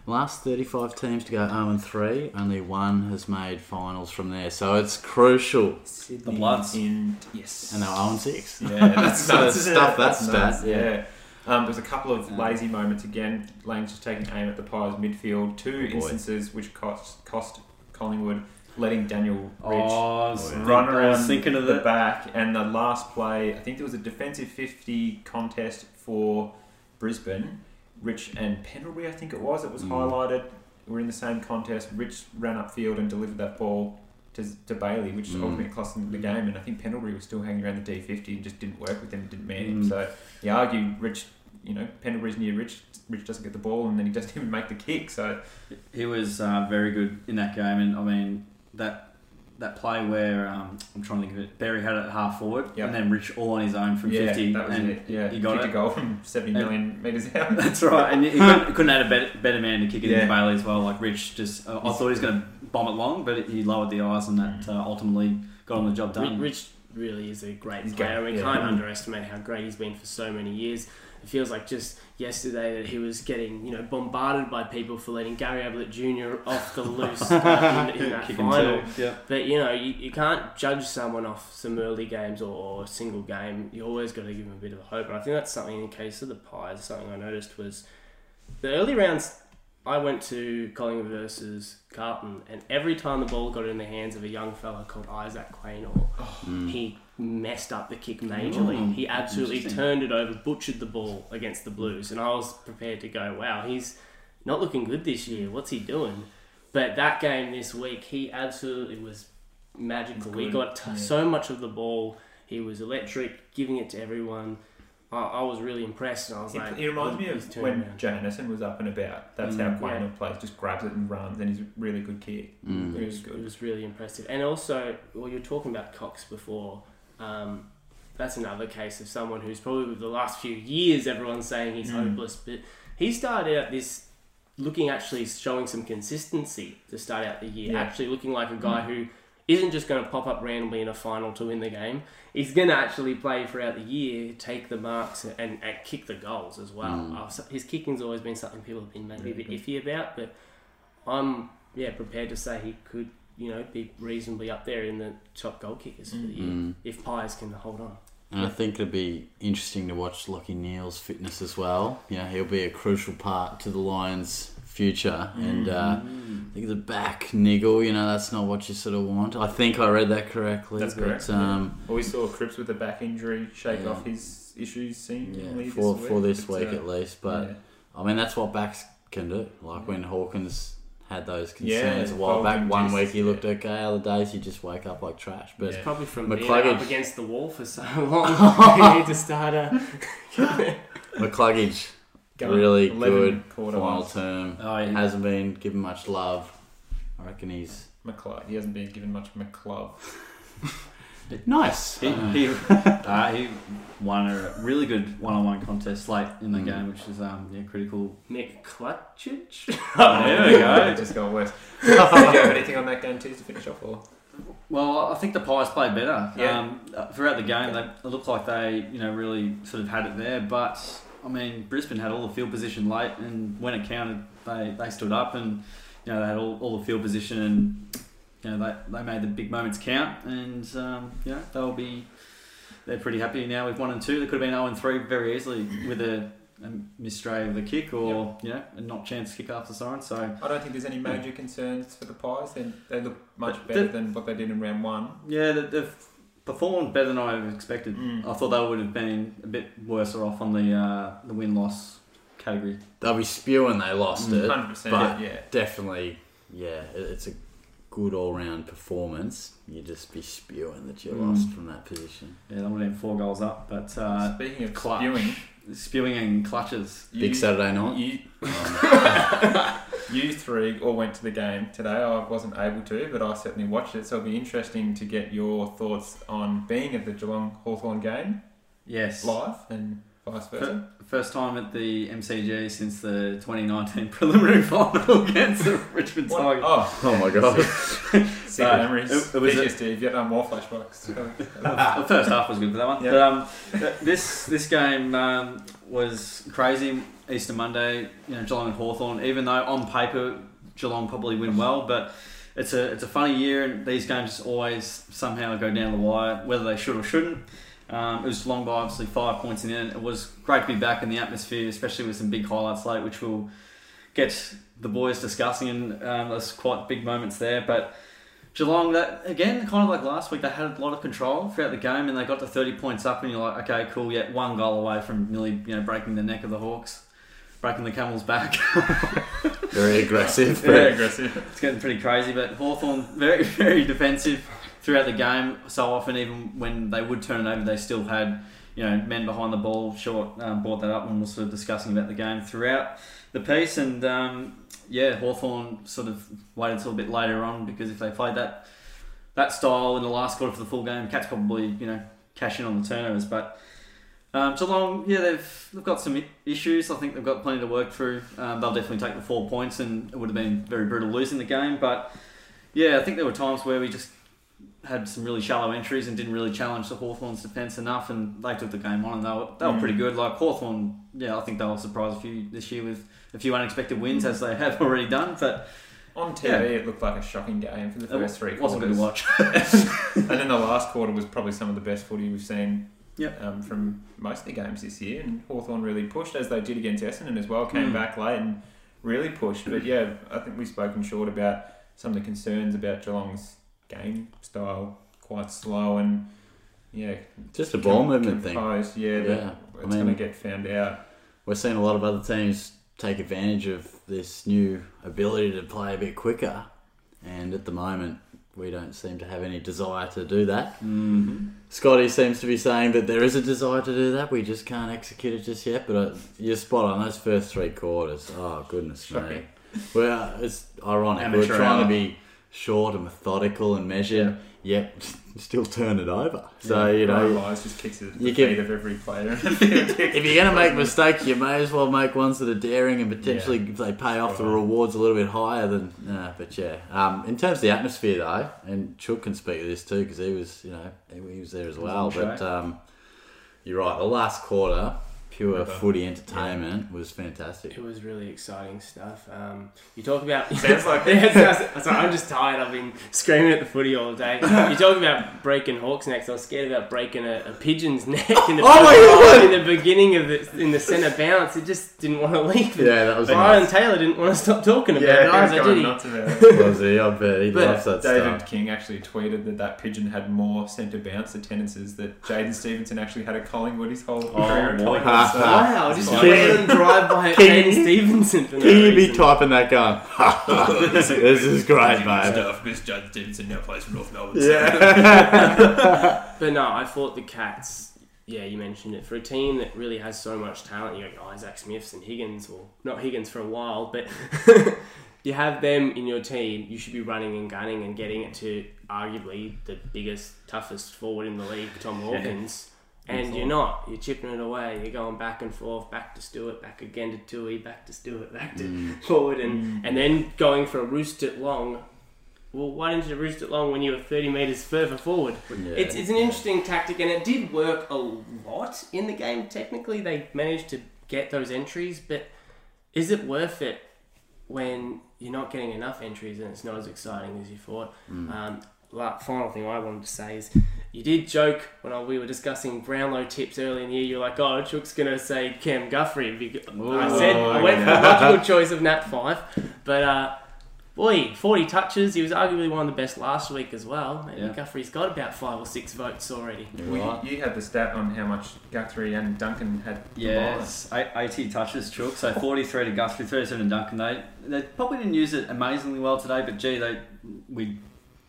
B: last 35 teams to go 0 and 3, only one has made finals from there. So it's crucial.
A: Sydney
C: Bloods.
A: in yes,
B: And they're 0 and 6.
A: Yeah, that's
B: So
A: nuts.
B: stuff
A: it? That's
B: stat,
A: nuts,
B: yeah.
A: yeah. Um, there was a couple of
C: Um,
A: lazy moments again. Lane's just taking aim at the Pies midfield. Two
B: Oh,
A: instances which cost cost Collingwood letting Daniel
C: Oh,
A: Ridge
C: I
B: Run
C: think-
A: run
C: I
A: around
C: thinking of
A: the
C: that.
A: back. And the last play, I think there was a defensive 50 contest for Brisbane. Rich and Pendlebury, I think it was. It was
B: Mm.
A: highlighted. We're in the same contest. Rich ran upfield and delivered that ball to, to Bailey, which
B: Mm.
A: ultimately cost them the game. And I think Pendlebury was still hanging around the D50 and just didn't work with him, didn't man him.
C: Mm.
A: So he argued Rich, you know, Pendlebury's near Rich. Rich doesn't get the ball and then he doesn't even make the kick. So
C: He was uh, very good in that game, and I mean that that play where um, I'm trying to think of it. Barry had it half forward,
A: Yep.
C: and then Rich all on his own from
A: yeah,
C: 50,
A: that was
C: and
A: it. Yeah,
C: he got
A: kicked
C: it.
A: a goal from 70 million metres out.
C: That's right, and he couldn't, couldn't have a better, better man to kick it
A: Yeah.
C: into Bailey as well. Like Rich, just uh, I thought he was going to bomb it long, but he lowered the eyes, and that uh, ultimately got on the job done.
D: Rich really is a great
A: He's
D: player.
A: great,
D: We
A: yeah.
D: can't underestimate how great he's been for so many years. It feels like just yesterday that he was getting, you know, bombarded by people for letting Gary Ablett Jr. off the loose uh, in, in that
C: Kicking
D: final.
C: two, yeah.
D: But you know, you, you can't judge someone off some early games or, or a single game. You always got to give them a bit of a hope. And I think that's something in the case of the Pies. Something I noticed was the early rounds. I went to Collingwood versus Carlton, and every time the ball got in the hands of a young fella called Isaac Quaynor,
B: Mm.
D: he messed up the kick majorly.
C: Mm,
D: he absolutely turned it over, butchered the ball against the Blues, and I was prepared to go, "Wow, he's not looking good this year. What's he doing?" But that game this week, he absolutely was magical. He
A: Good,
D: got t-
A: yeah.
D: so much of the ball. He was electric, giving it to everyone. I, I was really impressed, and I was
A: He,
D: like,
A: he reminds me of when
D: around.
A: Janison was up and about. That's
C: Mm,
A: how
D: yeah.
A: Plays, just grabs it and runs, and he's a really good kick.
B: Mm.
D: It was, it was really impressive. And also, well, you were talking about Cox before. Um, that's another case of someone who's probably with the last few years everyone's saying he's
A: Mm.
D: hopeless, but he started out this looking actually showing some consistency to start out the year.
A: Yeah.
D: Actually looking like a guy who isn't just going to pop up randomly in a final to win the game. He's going to actually play throughout the year, take the marks, and, and kick the goals as well.
B: Mm.
D: His kicking's always been something people have been maybe a bit
A: Really
D: iffy about, but I'm yeah prepared to say he could you know be reasonably up there in the top goal kickers for the year
B: Mm.
D: if Pies can hold on.
B: And I think it'd be interesting to watch Lachie Neale's fitness as well. You know, he'll be a crucial part to the Lions' future. And uh,
C: Mm.
B: I think the back niggle, you know, that's not what you sort of want. I think I read that correctly.
A: That's
B: but,
A: correct,
B: Um,
A: Well, we saw Cripps with a back injury shake
B: Yeah.
A: off his issues seemingly
B: yeah, for,
A: this week.
B: for this
A: but,
B: week
A: uh,
B: at least. But
A: yeah.
B: I mean, that's what backs can do. Like when Hawkins had those
A: Yeah,
B: concerns a while back. One week he looked
A: yeah.
B: okay, other days you just wake up like trash. But
A: Yeah.
D: Probably from being
B: McCluggage.
D: up against the wall for so long. you need to start a.
B: McCluggage,
A: Going
B: really good
A: quarter
B: final
A: ones.
B: term.
C: Oh, yeah.
B: Hasn't been given much love. I reckon he's
A: McClub. He hasn't been given much McClub.
B: Nice.
C: He, he, uh, he won a really good one-on-one contest late in the
B: Mm.
C: game, which is um, yeah, critical.
D: Mick Clutchage?
C: there we go.
A: it Just got worse. Did you have anything on that game too to finish off? Or?
C: Well, I think the Pies played better.
A: Yeah.
C: Um, throughout the game, they it looked like they, you know, really sort of had it there. But I mean, Brisbane had all the field position late, and when it counted, they, they stood up and you know they had all, all the field position, and you know they, they made the big moments count, and um, you know they'll be they're pretty happy now with one and two. They could have been zero and three very easily with a, a mistray of the kick or you know a not chance kick after siren. So
A: I don't think there's any major concerns for the Pies. They, they look much better
C: the-
A: than what they did in round one.
C: yeah, they- they've performed better than I expected.
A: Mm.
C: I thought they would have been a bit worse off on the uh, the win loss category.
B: They'll be spewing they lost it.
A: 100%.
B: but-
A: yeah.
B: Definitely, yeah, it- it's a good all round performance. you'd just be spewing that you
C: Mm.
B: lost from that position.
C: Yeah, they would have been four goals up, but uh,
A: Speaking of
C: clutch.
A: spewing,
C: spewing and clutches.
B: Big Saturday night.
A: You,
B: Um,
A: you three all went to the game today. I wasn't able to, but I certainly watched it. So it'll be interesting to get your thoughts on being at the Geelong Hawthorn game
C: Yes.
A: live and vice versa.
C: First time at the MCG since the 2019 preliminary final against the Richmond
A: What?
C: Tigers.
A: Oh,
B: Oh my God.
A: Sick
C: Uh,
A: memories.
C: it- it was a-
A: PTSD. If you had more flashbacks.
C: the first half was good for that one.
A: Yeah.
C: But um, th- this this game um, was crazy. Easter Monday, you know, Geelong and Hawthorn. Even though on paper Geelong probably win well, but it's a it's a funny year, and these games always somehow go down the wire, whether they should or shouldn't. Um, it was Geelong by obviously five points in the end. It was great to be back in the atmosphere, especially with some big highlights late, which will get the boys discussing. And um, there's quite big moments there. But Geelong, that again, kind of like last week, they had a lot of control throughout the game, and they got to 30 points up, and you're like, okay, cool, yeah, one goal away from nearly you know breaking the neck of the Hawks, breaking the camel's back.
B: Very aggressive.
C: Yeah.
A: Very aggressive.
C: It's getting pretty crazy, but Hawthorn very, very defensive throughout the game. So often, even when they would turn it over, they still had you know men behind the ball. Short um, brought that up and were sort of discussing about the game throughout the piece, and um, yeah, Hawthorn sort of waited until a bit later on because if they played that that style in the last quarter for the full game, Cats probably you know cash in on the turnovers, but. Um, Geelong, yeah, they've, they've got some issues. I think they've got plenty to work through. Um, they'll definitely take the four points, and it would have been very brutal losing the game. But yeah, I think there were times where we just had some really shallow entries and didn't really challenge the Hawthorn's defence enough, and they took the game on, and they were, they were
A: Mm.
C: pretty good. Like Hawthorn, yeah, I think they'll surprise a few this year with a few unexpected wins, as they have already done. But
A: On TV,
C: Yeah.
A: it looked like a shocking game for the first three
C: it wasn't
A: quarters.
C: good to watch.
A: and then the last quarter was probably some of the best footy we've seen
C: Yep.
A: um, from most of the games this year. And Hawthorn really pushed, as they did against Essendon as well, came
C: Mm.
A: back late and really pushed. But yeah, I think we've spoken short about some of the concerns about Geelong's game style, quite slow and yeah,
B: Just a ball movement thing.
A: Yeah,
B: Yeah,
A: it's
B: I mean-
A: going to get found out.
B: We're seeing a lot of other teams take advantage of this new ability to play a bit quicker, and at the moment, we don't seem to have any desire to do that.
C: mm-hmm.
B: Scotty seems to be saying that there is a desire to do that. We just can't execute it just yet. But uh, you're spot on. Those first three quarters. Oh goodness me. Well, it's ironic.
C: Amateur
B: We're trying
C: hour.
B: to be short and methodical and measured, yet still turn it over. So you know,
A: just kicks it at the
B: can-
A: feet of every player.
B: if you're going to make mistakes, you may as well make ones that are daring and potentially, if they pay off, the rewards a little bit higher than. Uh, but yeah, um, in terms of the atmosphere though, and Chook can speak to this too because he was, you know, he, he was there as well. But um, you're right. The last quarter, pure
A: River.
B: footy entertainment was fantastic.
D: It was really exciting stuff. Um, you talk about.
A: Sounds like
D: Yeah, it sorry, I'm just tired. I've been screaming at the footy all day. You talk about breaking Hawks' necks. I was scared about breaking a, a pigeon's neck in the,
B: Oh my God!
D: in the beginning of the in the centre bounce. It just didn't want to leave.
B: Yeah, that was
D: Brian
B: nice.
D: Taylor didn't want to stop talking about
A: yeah,
D: it
A: he was
D: either,
A: going
D: did he?
A: nuts about it.
B: Was he? I bet he
D: But
B: loves that
A: David
B: stuff.
A: King actually tweeted that that pigeon had more centre bounce attendances that Jaidyn Stephenson actually had at Collingwood his whole
C: Oh,
A: career at
C: boy.
A: Collingwood. So
D: Wow, just
A: King-
D: random drive by
B: King-
D: Jaidyn Stephenson for no
B: Can you be
D: reason.
B: typing that going? this is great, mate.
A: stuff because Jaidyn Stephenson now plays for North Melbourne.
B: Yeah.
D: But no, I thought the Cats. Yeah, you mentioned it. For a team that really has so much talent, you got Isaac Smiths and Higgins, or not Higgins for a while, but you have them in your team. You should be running and gunning and getting it to arguably the biggest, toughest forward in the league, Tom Hawkins. And you're not. You're chipping it away. You're going back and forth, back to Stewart, back again to Tuohy, back to Stewart, back to mm. forward, and, mm. and then going for a roost it long. Well, why didn't you roost it long when you were 30 metres further forward? It's, it's an interesting tactic, and it did work a lot in the game. Technically, they managed to get those entries, but is it worth it when you're not getting enough entries and it's not as exciting as you thought? Mm. Um, la- final thing I wanted to say is you did joke when I, we were discussing Brownlow tips early in the year. You're like, "Oh, Chook's gonna say Cam Guthrie." because- I said I went for the logical choice of Nat Fyfe, but uh, boy, 40 touches. He was arguably one of the best last week as well. And
C: Yeah.
D: Guthrie's got about five or six votes already.
B: You're
A: Well, you, you had the stat on how much Guthrie and Duncan had.
C: Yes, eight- 80 touches, Chook. So 43 to Guthrie, 37 to Duncan. They, they probably didn't use it amazingly well today, but gee, they we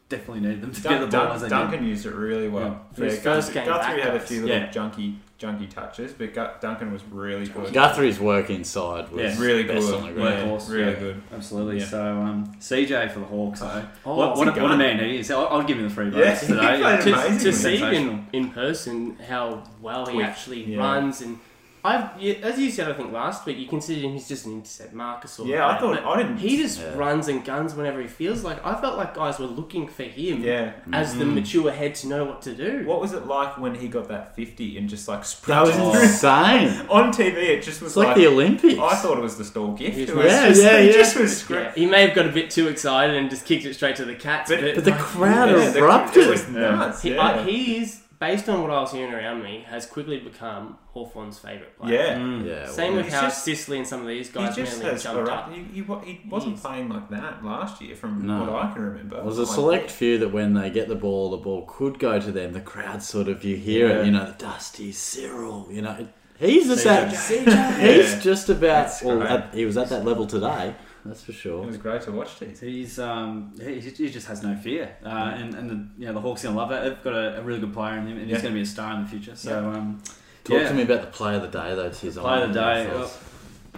C: definitely needed them to get the ball
A: Dun-
C: as they
A: Duncan used it really well.
D: For his
A: Yeah,
D: first
A: Guthrie,
D: game
A: Guthrie
D: back,
A: had a
D: guys.
A: few little
C: Yeah.
A: junky, junky touches, but Gu- Duncan was really good.
B: Guthrie's work inside was
C: Yeah.
A: really
B: best
A: good.
B: on the
C: did.
B: ground.
C: Workhorse,
A: really
C: yeah.
A: good.
C: Absolutely.
A: Yeah.
C: So um, CJ for the Hawks. though.
D: Oh,
C: what, what, a,
A: a
C: what a man he is. I'll, I'll give him the three
A: Yeah,
C: votes
A: he
C: today.
A: played
D: to,
A: amazing.
D: to see
C: Sensational.
D: in, in person how well he
A: Quick.
D: actually
A: Yeah.
D: runs and I've yeah, as you said I think last week you considered him he's just an intercept marker sort
A: Yeah,
D: of
A: I thought
D: but
A: I didn't.
D: he just
B: Yeah.
D: runs and guns whenever he feels like I felt like guys were looking for him
A: yeah.
D: as the mm-hmm. mature head to know what to do
A: What was it like when he got that fifty and just like
B: That was
A: through?
B: insane.
A: on TV? It just was
B: It's like the Olympics.
A: I thought it was the stall gift.
D: He was
A: It
B: Yeah,
A: just,
B: yeah,
A: He just was scre-
D: yeah, he may have got a bit too excited and just kicked it straight to the cats
A: But-
D: but,
B: But the crowd
A: Yeah, the-
B: erupted.
A: It was
C: Yeah.
A: nuts.
D: he,
A: yeah.
D: he is based on what I was hearing around me, has quickly become Hawthorn's favourite player.
A: Yeah.
C: Mm.
B: Yeah.
D: Same
B: well,
D: with how
A: just-
D: Sicily and some of these guys
A: just
D: really
A: has
D: jumped up.
A: He, he, he wasn't
D: He's-
A: playing like that last year, from
B: No.
A: what I can remember.
B: There was a
A: Like,
B: select few that when they get the ball, the ball could go to them. The crowd sort of, you hear
A: Yeah.
B: it, you know, Dusty, Cyril, you know. He's the
C: CJ.
B: same.
A: Yeah.
B: He's just about, well, at, he was at that level today, that's for sure.
A: It was great to watch these.
C: He's um he, he just has no fear, uh, and and the, you know the Hawks gonna love that. They've got a, a really good player in him, and he's going to be a star in the future. So um,
B: Talk
C: yeah.
B: to me about the play of the day, though, Tiz.
C: Player of the day. Well,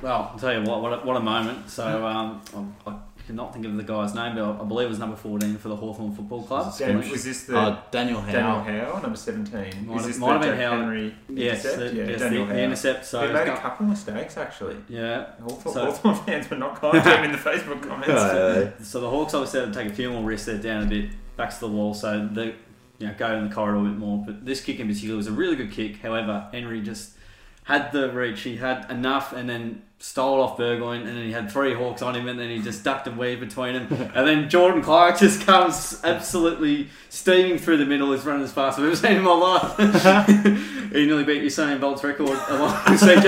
C: well, I'll tell you what, what a, what a moment. So um, I, I cannot think of the guy's name, but I, I believe it was number fourteen for the Hawthorn Football Club.
A: Dan, was this the
B: uh, Daniel Howe.
A: Daniel Howe, number 17?
C: Might
A: Is
C: have-
A: this
C: might
A: the
C: have been Howe.
A: Henry
C: Yes,
A: intercept?
C: the,
A: yeah,
C: yes,
A: Daniel
C: the,
A: Howe.
C: the intercept. So
A: he made a
C: got-
A: couple mistakes, actually.
C: yeah.
A: Hawthorn,
C: So-
A: Hawthorn fans were not kind to him in the Facebook comments.
B: Uh,
C: So the Hawks obviously had to take a few more risks there down a bit, back to the wall, so they you know, go in the corridor a bit more. But this kick in particular was a really good kick. However, Henry just had the reach. He had enough and then stole off Burgoyne and then he had three Hawks on him and then he just ducked and weaved between them. and then Jordan Clark just comes absolutely steaming through the middle. He's running as fast as I've ever seen in my life. he nearly beat Usain Bolt's record along with CJ.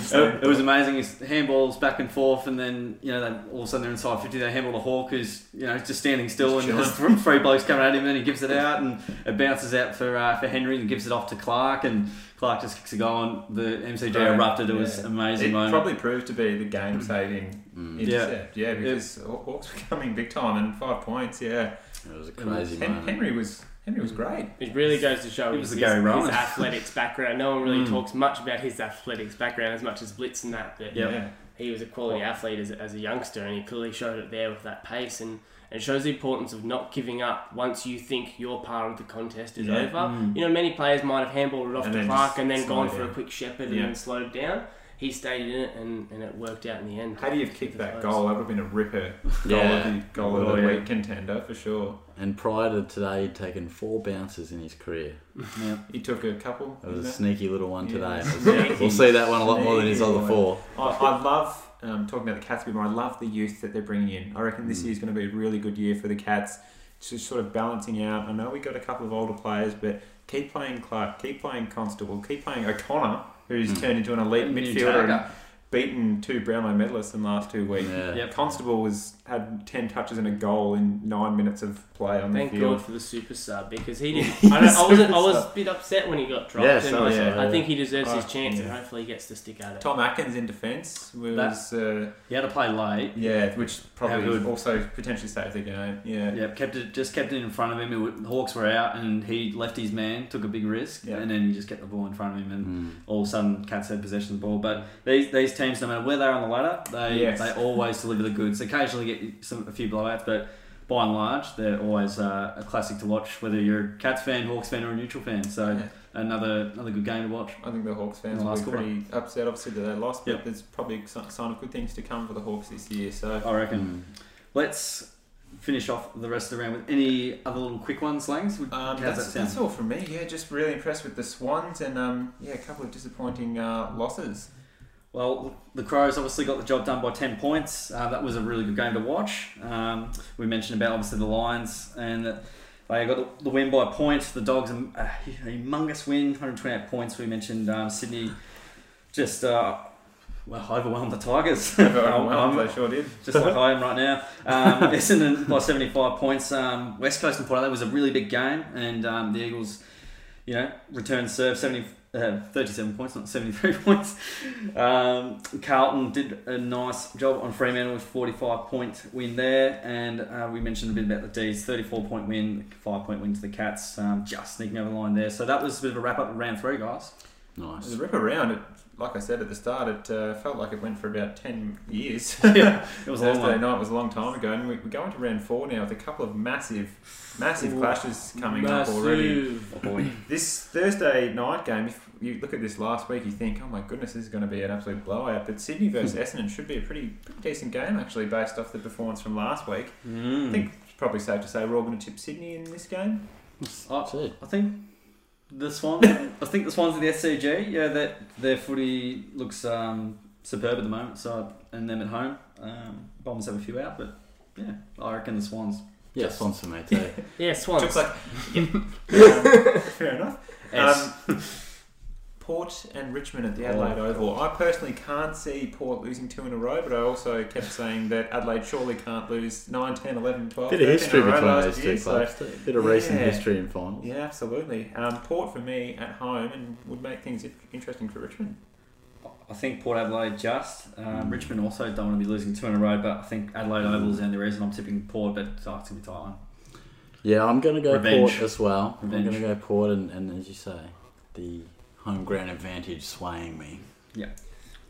C: So, uh, it, it was amazing. His handballs back and forth, and then you know, they, all of a sudden they're inside fifty. They handball the Hawk, who's you know just standing still,
A: Just
C: and there's th- three blokes coming at him, and he gives it out, and it bounces out for uh, for Henry, and gives it off to Clark, and Clark just kicks a goal, and the MCG erupted. It was
A: Yeah.
C: amazing
A: It
C: moment.
A: Probably proved to be the game saving
B: mm,
A: intercept. Yeah, because Hawks were coming big time and five points. Yeah,
B: it was a crazy
A: Hen-
B: moment.
A: Henry was Henry was great.
D: It really goes to show
C: He
D: his,
C: was the
D: his, his athletics background. No one really
C: Mm.
D: talks much about his athletics background as much as Blitz and that. But
A: Yeah.
D: he was a quality athlete as, as a youngster, and he clearly showed it there with that pace. And, and it shows the importance of not giving up once you think your part of the contest is
A: Yeah.
D: over.
C: Mm.
D: You know, many players might have handballed it off
A: And
D: to Clark and then gone
A: it
D: for a quick shepherd
A: Yeah.
D: and then slowed down. He stayed in it, and, and it worked out in the end.
A: How do you kick that goal, that would have been a ripper goal
B: Yeah.
A: of the, goal of
C: Oh,
A: the
C: yeah.
A: week contender for sure.
B: And prior to today, he'd taken four bounces in his career.
C: Yeah.
A: He took a couple.
B: It was a
A: didn't
B: sneaky little one
A: Yeah.
B: today.
A: Sneaky.
B: We'll see that one a lot more than his other four.
A: I, I love um, talking about the Cats a bit more. I love the youth that they're bringing in. I reckon this
B: Mm.
A: year's going to be a really good year for the Cats. Just sort of balancing out. I know we got a couple of older players, but keep playing Clark, keep playing Constable, keep playing O'Connor, who's
B: Mm.
A: turned into an elite
C: New
A: midfielder and beaten two Brownlow medalists in the last two weeks.
B: Yeah.
C: Yep.
A: Constable was had ten touches and a goal in nine minutes of play on
D: Thank
A: the field.
D: Thank god for the super sub because he didn't. I, don't, I wasn't. I was a bit upset when he got dropped.
B: Yeah, so
D: I,
A: yeah.
D: I think he deserves his chance, and hopefully he gets to stick at it.
A: Tom Atkins in defence was uh,
C: He had to play late.
A: yeah, which probably
C: good.
A: also potentially saved the game. Yeah,
C: Yeah, kept it just kept it in front of him. It the Hawks were out, and he left his man, took a big risk,
A: Yeah.
C: and then he just kept the ball in front of him, and
B: Mm.
C: all of a sudden Cats had possession of the ball. But these these teams, no matter where they're on the ladder, they
A: Yes.
C: they always deliver the goods. Occasionally get some a few blowouts, but by and large, they're always uh, a classic to watch. Whether you're a Cats fan, Hawks fan, or a neutral fan, so
A: Yeah.
C: another another good game to watch.
A: I think the Hawks fans will be pretty upset, obviously, that they lost, but
C: Yep.
A: there's probably a sign of good things to come for the Hawks this year. So,
C: I reckon.
B: Mm.
C: Let's finish off the rest of the round with any other little quick ones, Langs. Would-
A: um, that's,
C: that sound?
A: that's all from me. Yeah, just really impressed with the Swans and um, yeah, a couple of disappointing uh, losses.
C: Well, the Crows obviously got the job done by 10 points. Uh, that was a really good game to watch. Um, we mentioned about obviously the Lions and that they got the, the win by points. The Dogs, a, a humongous win, 128 points. We mentioned um, Sydney just, uh, well, overwhelmed the Tigers.
A: Overwhelmed,
C: I'm-
A: they sure did.
C: just like I am right now. Um, Essendon by 75 points. Um, West Coast and Port Adelaide was a really big game, and um, the Eagles, you know, returned serve 70, uh, 37 points, not 73 points. Um, Carlton did a nice job on Fremantle with 45 point win there, and uh, we mentioned a bit about the D's 34 point win, 5 point win to the Cats, um, just sneaking over the line there. So that was a bit of a wrap up of round three, guys.
B: Nice.
A: was a rip around. It, like I said at the start, it uh, felt like it went for about 10 years.
C: yeah, it was a long
A: Thursday
C: one.
A: night was a long time ago, and we, we're going to round four now with a couple of massive, massive clashes coming up already.
C: Oh boy.
A: This Thursday night game, if you look at this last week, you think, oh my goodness, this is going to be an absolute blowout. But Sydney versus Essendon should be a pretty, pretty decent game, actually, based off the performance from last week.
C: Mm.
A: I think it's probably safe to say we're all going to tip Sydney in this game.
C: I, I think the Swans. I think the Swans are the SCG. Yeah, that their footy looks um, superb at the moment. So and them at home, um, Bombers have a few out, but yeah, I reckon the Swans.
B: Yeah, Swans for me too.
D: Yeah, Swans.
A: Looks like. Um, fair enough.
C: S.
A: Um, Port and Richmond at the Adelaide Oval. I personally can't see Port losing two in a row, but I also kept saying that Adelaide surely can't lose 9, 10, 11, 12.
B: Bit of history
A: in a row
B: between
A: last
B: those two
A: so-
B: clubs. too. Bit of recent
A: Yeah.
B: history in finals.
A: Yeah, absolutely. Um, Port for me at home and would make things interesting for Richmond.
C: I think Port Adelaide just. Um,
B: Mm.
C: Richmond also don't want to be losing two in a row, but I think Adelaide Oval's the only reason I'm tipping Port, but oh, it's going to be a tight one.
B: Yeah, I'm going to go
C: Revenge.
B: Port as well.
C: Revenge.
B: I'm going to go Port, and, and as you say, the home ground advantage swaying me.
D: Yeah,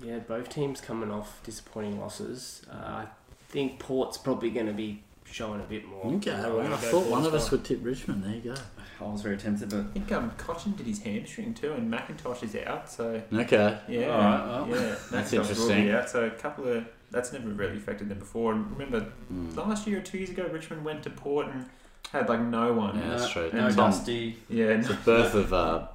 D: Yeah, both teams coming off disappointing losses. Uh, I think Port's probably going to be showing a bit more.
B: Okay,
D: I'm
B: well,
D: gonna
B: I thought one of us would tip Richmond. There you go.
C: I was very tempted, but
A: I think um, Cotchin did his hamstring too, and McIntosh is out, so
B: Okay.
A: yeah.
C: Alright, well.
A: yeah,
B: That's
A: McIntosh will
B: interesting.
A: Yeah, so a couple of. That's never really affected them before. And remember,
B: Mm.
A: last year or two years ago, Richmond went to Port and had like no one.
B: Yeah, that's true.
C: no
B: Tom-
C: Dusty,
A: Yeah,
B: It's the birth of uh,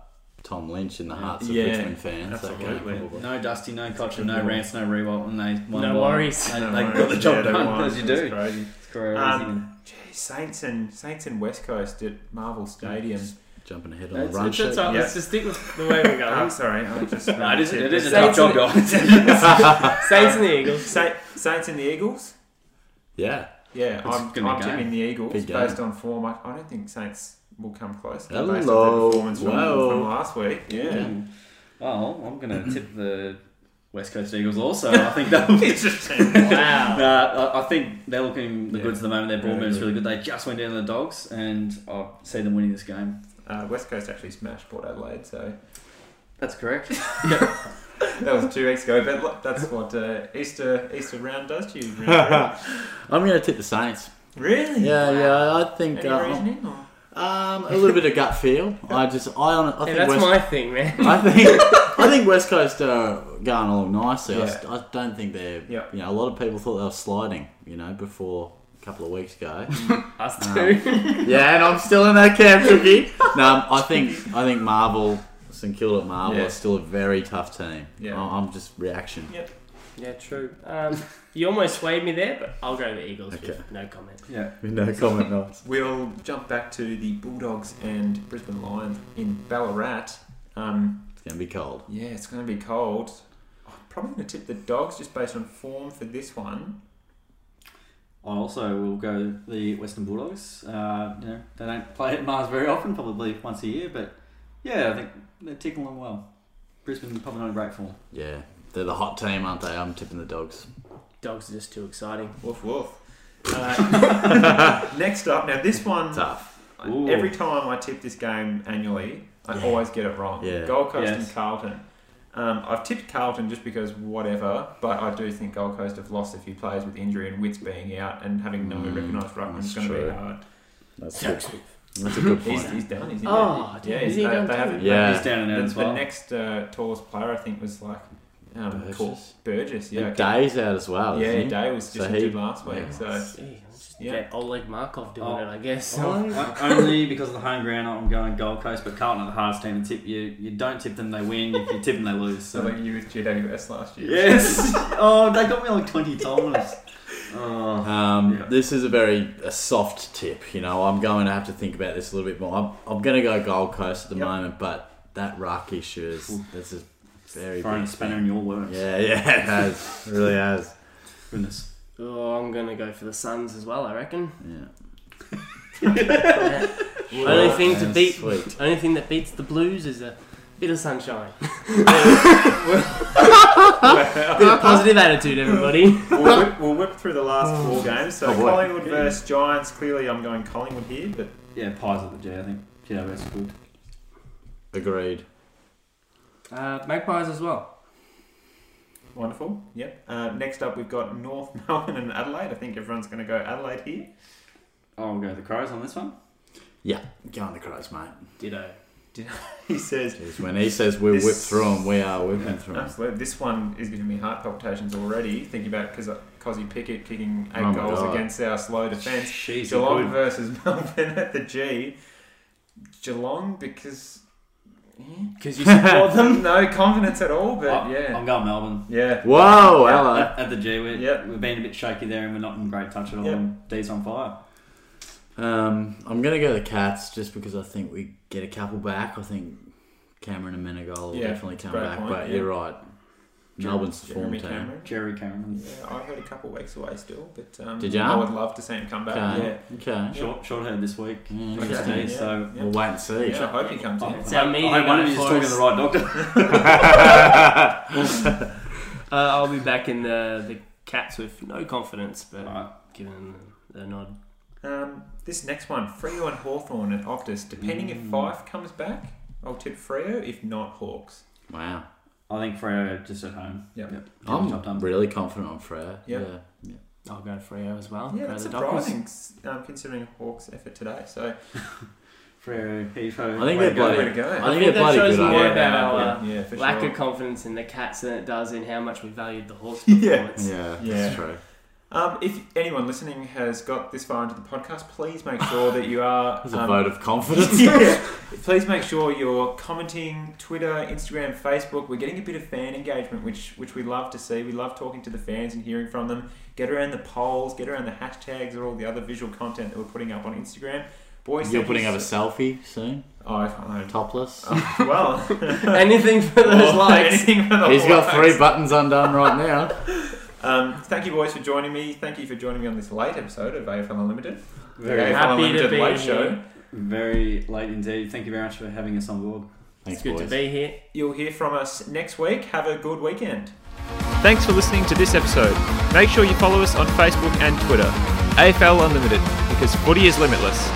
B: Tom Lynch in the hearts of
A: Yeah,
B: Richmond fans.
A: absolutely.
B: probably.
C: no Dusty, no Cotchin,
A: good
C: no
A: ball.
C: Rance, no Riewoldt, and they won
D: No
C: by-
D: worries.
C: They,
A: No
C: they
A: worries.
C: got the job
A: Yeah,
C: done
A: won.
C: as you
A: That's
C: do.
A: crazy.
C: It's career
A: Um,
C: easy.
A: Gee, Saints and Saints and West Coast at Marvel Stadium.
B: Jumping ahead on
D: That's,
B: the run
D: it's, it's
B: sheet.
D: all right,
A: Yeah.
D: Let's just stick with the way we're
A: Oh,
D: going.
A: sorry, I just.
C: No, it is, it is a
D: Saints
C: tough job,
D: and-
C: guys.
D: Saints and the Eagles.
A: Sa- Saints and the Eagles.
B: Yeah.
A: Yeah,
C: It's
A: I'm,
C: gonna be
A: I'm tipping the Eagles based on form. I, I don't think Saints will come close. based on their
B: Hello.
A: performance from, from last week. Yeah.
C: Well, I'm going to tip the West Coast Eagles also. I think that'll be
A: Interesting.
D: Wow.
C: Nah, I think they're looking the
A: Yeah.
C: goods at the moment. Their ball movement's
A: good.
C: really good. They just went down to the Dogs, and I see them winning this game.
A: Uh, West Coast actually smashed Port Adelaide, so
C: That's correct.
A: that was two weeks ago. But look, that's what uh, Easter Easter round does to you.
B: I'm going to tip the Saints.
A: really?
B: Yeah, yeah. I think
A: Any
B: uh,
A: reasoning? Or?
B: Um, a little bit of gut feel. I just, I, I
D: Yeah,
B: think
D: that's
B: West,
D: my thing, man.
B: I think, I think West Coast are going along nicely. I
A: Yeah.
B: s- I, don't think they're.
A: Yeah.
B: You know, a lot of people thought they were sliding. You know, before a couple of weeks ago.
D: Us
B: Um,
D: too.
B: yeah, and I'm still in that camp, Tricky. No, I think I think Marvel, St Kilda at Marvel,
A: Yeah.
B: are still a very tough team.
A: Yeah.
B: I- I'm just reaction.
D: Yeah, true. Um, you almost swayed me there, but I'll go the Eagles
B: Okay.
D: with no comment.
C: Yeah.
B: No comment, nice.
A: We'll jump back to the Bulldogs and Brisbane Lions in Ballarat. Um,
B: It's gonna be cold.
A: yeah, it's going to be cold. I'm probably going to tip the Dogs just based on form for this one.
C: I also will go the Western Bulldogs. Uh, you know, they don't play at Mars very often, probably once a year, but yeah, I think they're ticking along well. Brisbane probably not in great form.
B: Yeah, they're the hot team, aren't they? I'm tipping the dogs.
D: Dogs are just too exciting.
A: Woof woof. Uh, next up, now this one,
B: Tough.
C: Ooh.
A: every time I tip this game annually, I
B: Yeah.
A: always get it wrong.
B: Yeah.
A: Gold Coast
C: Yes.
A: and Carlton. Um, I've tipped Carlton just because whatever, but I do think Gold Coast have lost a few players with injury and Witts being out and having no
B: Mm,
A: recognised ruckman is
B: that's
A: going to be
B: true.
A: hard.
B: That's
D: Yeah.
B: good. That's a good point.
A: he's down, he's in
D: Oh,
A: there.
D: damn, is he
A: they,
D: going
A: they
D: too?
A: haven't-
B: Yeah.
C: He's down and out
A: The,
C: as
A: the next uh, tallest player, I think, was like um,
B: Burgess.
A: called Burgess. Yeah,
B: And Day's out as well.
A: yeah.
B: isn't he?
A: Day was
B: So
A: just
B: he-
A: last week,
B: yeah.
A: so
D: Gee, let's just
A: Yeah.
D: get Oleg Markov doing
C: Oh.
D: it, I guess.
C: Well, o- only because of the home ground, I'm going Gold Coast, but Carlton are the hardest team to tip. You you don't tip them, they win. If you tip them, they lose.
A: so
C: So
A: like you with GWS last year.
C: yes. oh, they got me like twenty times. Oh.
B: Um,
C: Yeah.
B: This is a very a soft tip. You know, I'm going to have to think about this a little bit more. I'm, I'm going to go Gold Coast at the
A: Yep.
B: moment, but that ruck issue is that's a very
C: Throwing a
B: big
C: spanner in your works.
B: Yeah, yeah, it has. It really has.
C: Goodness.
D: Oh, I'm going to go for the Suns as well, I reckon.
B: Yeah.
D: Yeah. only thing to beat,
B: Sweet.
D: only thing that beats the Blues is a bit of sunshine. bit of positive attitude, everybody.
A: we'll, whip, we'll whip through the last oh. four games. So
B: Oh, boy.
A: Collingwood versus Giants. Clearly, I'm going Collingwood here, but
C: Yeah, pies at the G. I think GWS is good.
B: Agreed.
D: Uh, Magpies as well.
A: wonderful. Yep. Uh, next up, we've got North Melbourne and Adelaide. I think everyone's going to go Adelaide here.
C: I'll go the Crows on this one.
B: Yeah, go on the Crows, mate.
D: Ditto.
A: He says.
B: Jeez, when he says we
A: This-
B: whip through them, we are whipping through them.
A: Absolutely. This one is giving me heart palpitations already, thinking about because Cozzy Pickett kicking eight
B: Oh
A: goals
B: God.
A: against our slow defence.
C: She's
A: Geelong
C: good.
A: versus Melbourne at the G. Geelong because. Yeah.
D: Because you support them.
A: no confidence at all, but
C: I-
A: yeah.
C: I'm going Melbourne.
A: Yeah.
B: Whoa, hello.
C: At, at the G, we're,
A: Yep.
C: we've been a bit shaky there and we're not in great touch at all.
A: Yep.
C: And D's on fire.
B: Um, I'm gonna go the Cats just because I think we get a couple back. I think Cameron and Menegola will
A: Yeah,
B: definitely come back.
A: point,
B: but
A: yeah.
B: you're right. Melbourne's the form
A: Jeremy
B: team.
A: Cameron.
C: Jerry Cameron.
A: Yeah, I heard a couple of weeks away still, but um,
B: Did ya?
A: I would love to see him come back.
B: Okay.
A: Yeah.
B: Okay.
C: Short, short head this week.
B: Yeah,
C: Wednesday,
B: okay.
A: Yeah.
C: so.
A: Yeah.
B: We'll wait and see.
A: Yeah, I hope he comes in.
D: It's our meeting
C: I wonder
D: up
C: if he's
D: for
C: talking
D: us.
C: to the right doctor.
D: Uh, I'll be back in the the Cats with no confidence, but
C: Alright.
D: giving the, the nod.
A: Um, this next one, Freo and Hawthorn at Optus. Depending if Fyfe comes back, I'll tip Freo. If not, Hawks.
B: Wow.
C: I think Freo just at home.
A: Yep.
C: Get the job
B: I'm
C: done.
B: really confident on Freo.
A: Yep.
B: Yeah.
D: I'll go Freo as well.
A: Yeah,
D: go
A: that's
D: the Dockers.
A: surprising um, considering Hawks' effort today. So
C: Freo, Pifo.
B: I think they're
A: to way
B: bloody.
A: to go.
B: I
D: I
B: think
D: think
B: they're
D: that
B: bloody
D: shows
B: good.
D: more
B: at
D: about
A: yeah,
D: our,
A: yeah, yeah, for
D: Lack
A: sure.
D: of confidence in the Cats than it does in how much we valued the Hawks'
A: Yeah.
D: performance.
B: Yeah,
A: Yeah.
B: that's true.
A: Um, if anyone listening has got this far into the podcast, please make sure that you are.
B: There's a
A: um,
B: vote of confidence.
A: yeah. Please make sure you're commenting Twitter, Instagram, Facebook. We're getting a bit of fan engagement, which which we love to see. We love talking to the fans and hearing from them. Get around the polls, get around the hashtags or all the other visual content that we're putting up on Instagram. Boys,
B: You're putting up a selfie soon,
A: Oh, I can't know.
B: topless.
A: well,
D: Anything for those
A: Or
D: likes.
A: anything for the
B: He's got three buttons undone right now.
A: Um, thank you, boys, for joining me. Thank you for joining me on this late episode of AFL Unlimited.
C: Very,
A: AFL
D: happy to
A: Unlimited
D: be
A: late
D: here.
A: show.
C: very late indeed. Thank you very much for having us on board.
B: Thanks,
D: It's good
B: boys.
D: to be here.
A: You'll hear from us next week. Have a good weekend.
E: Thanks for listening to this episode. Make sure you follow us on Facebook and Twitter. AFL Unlimited, because footy is limitless.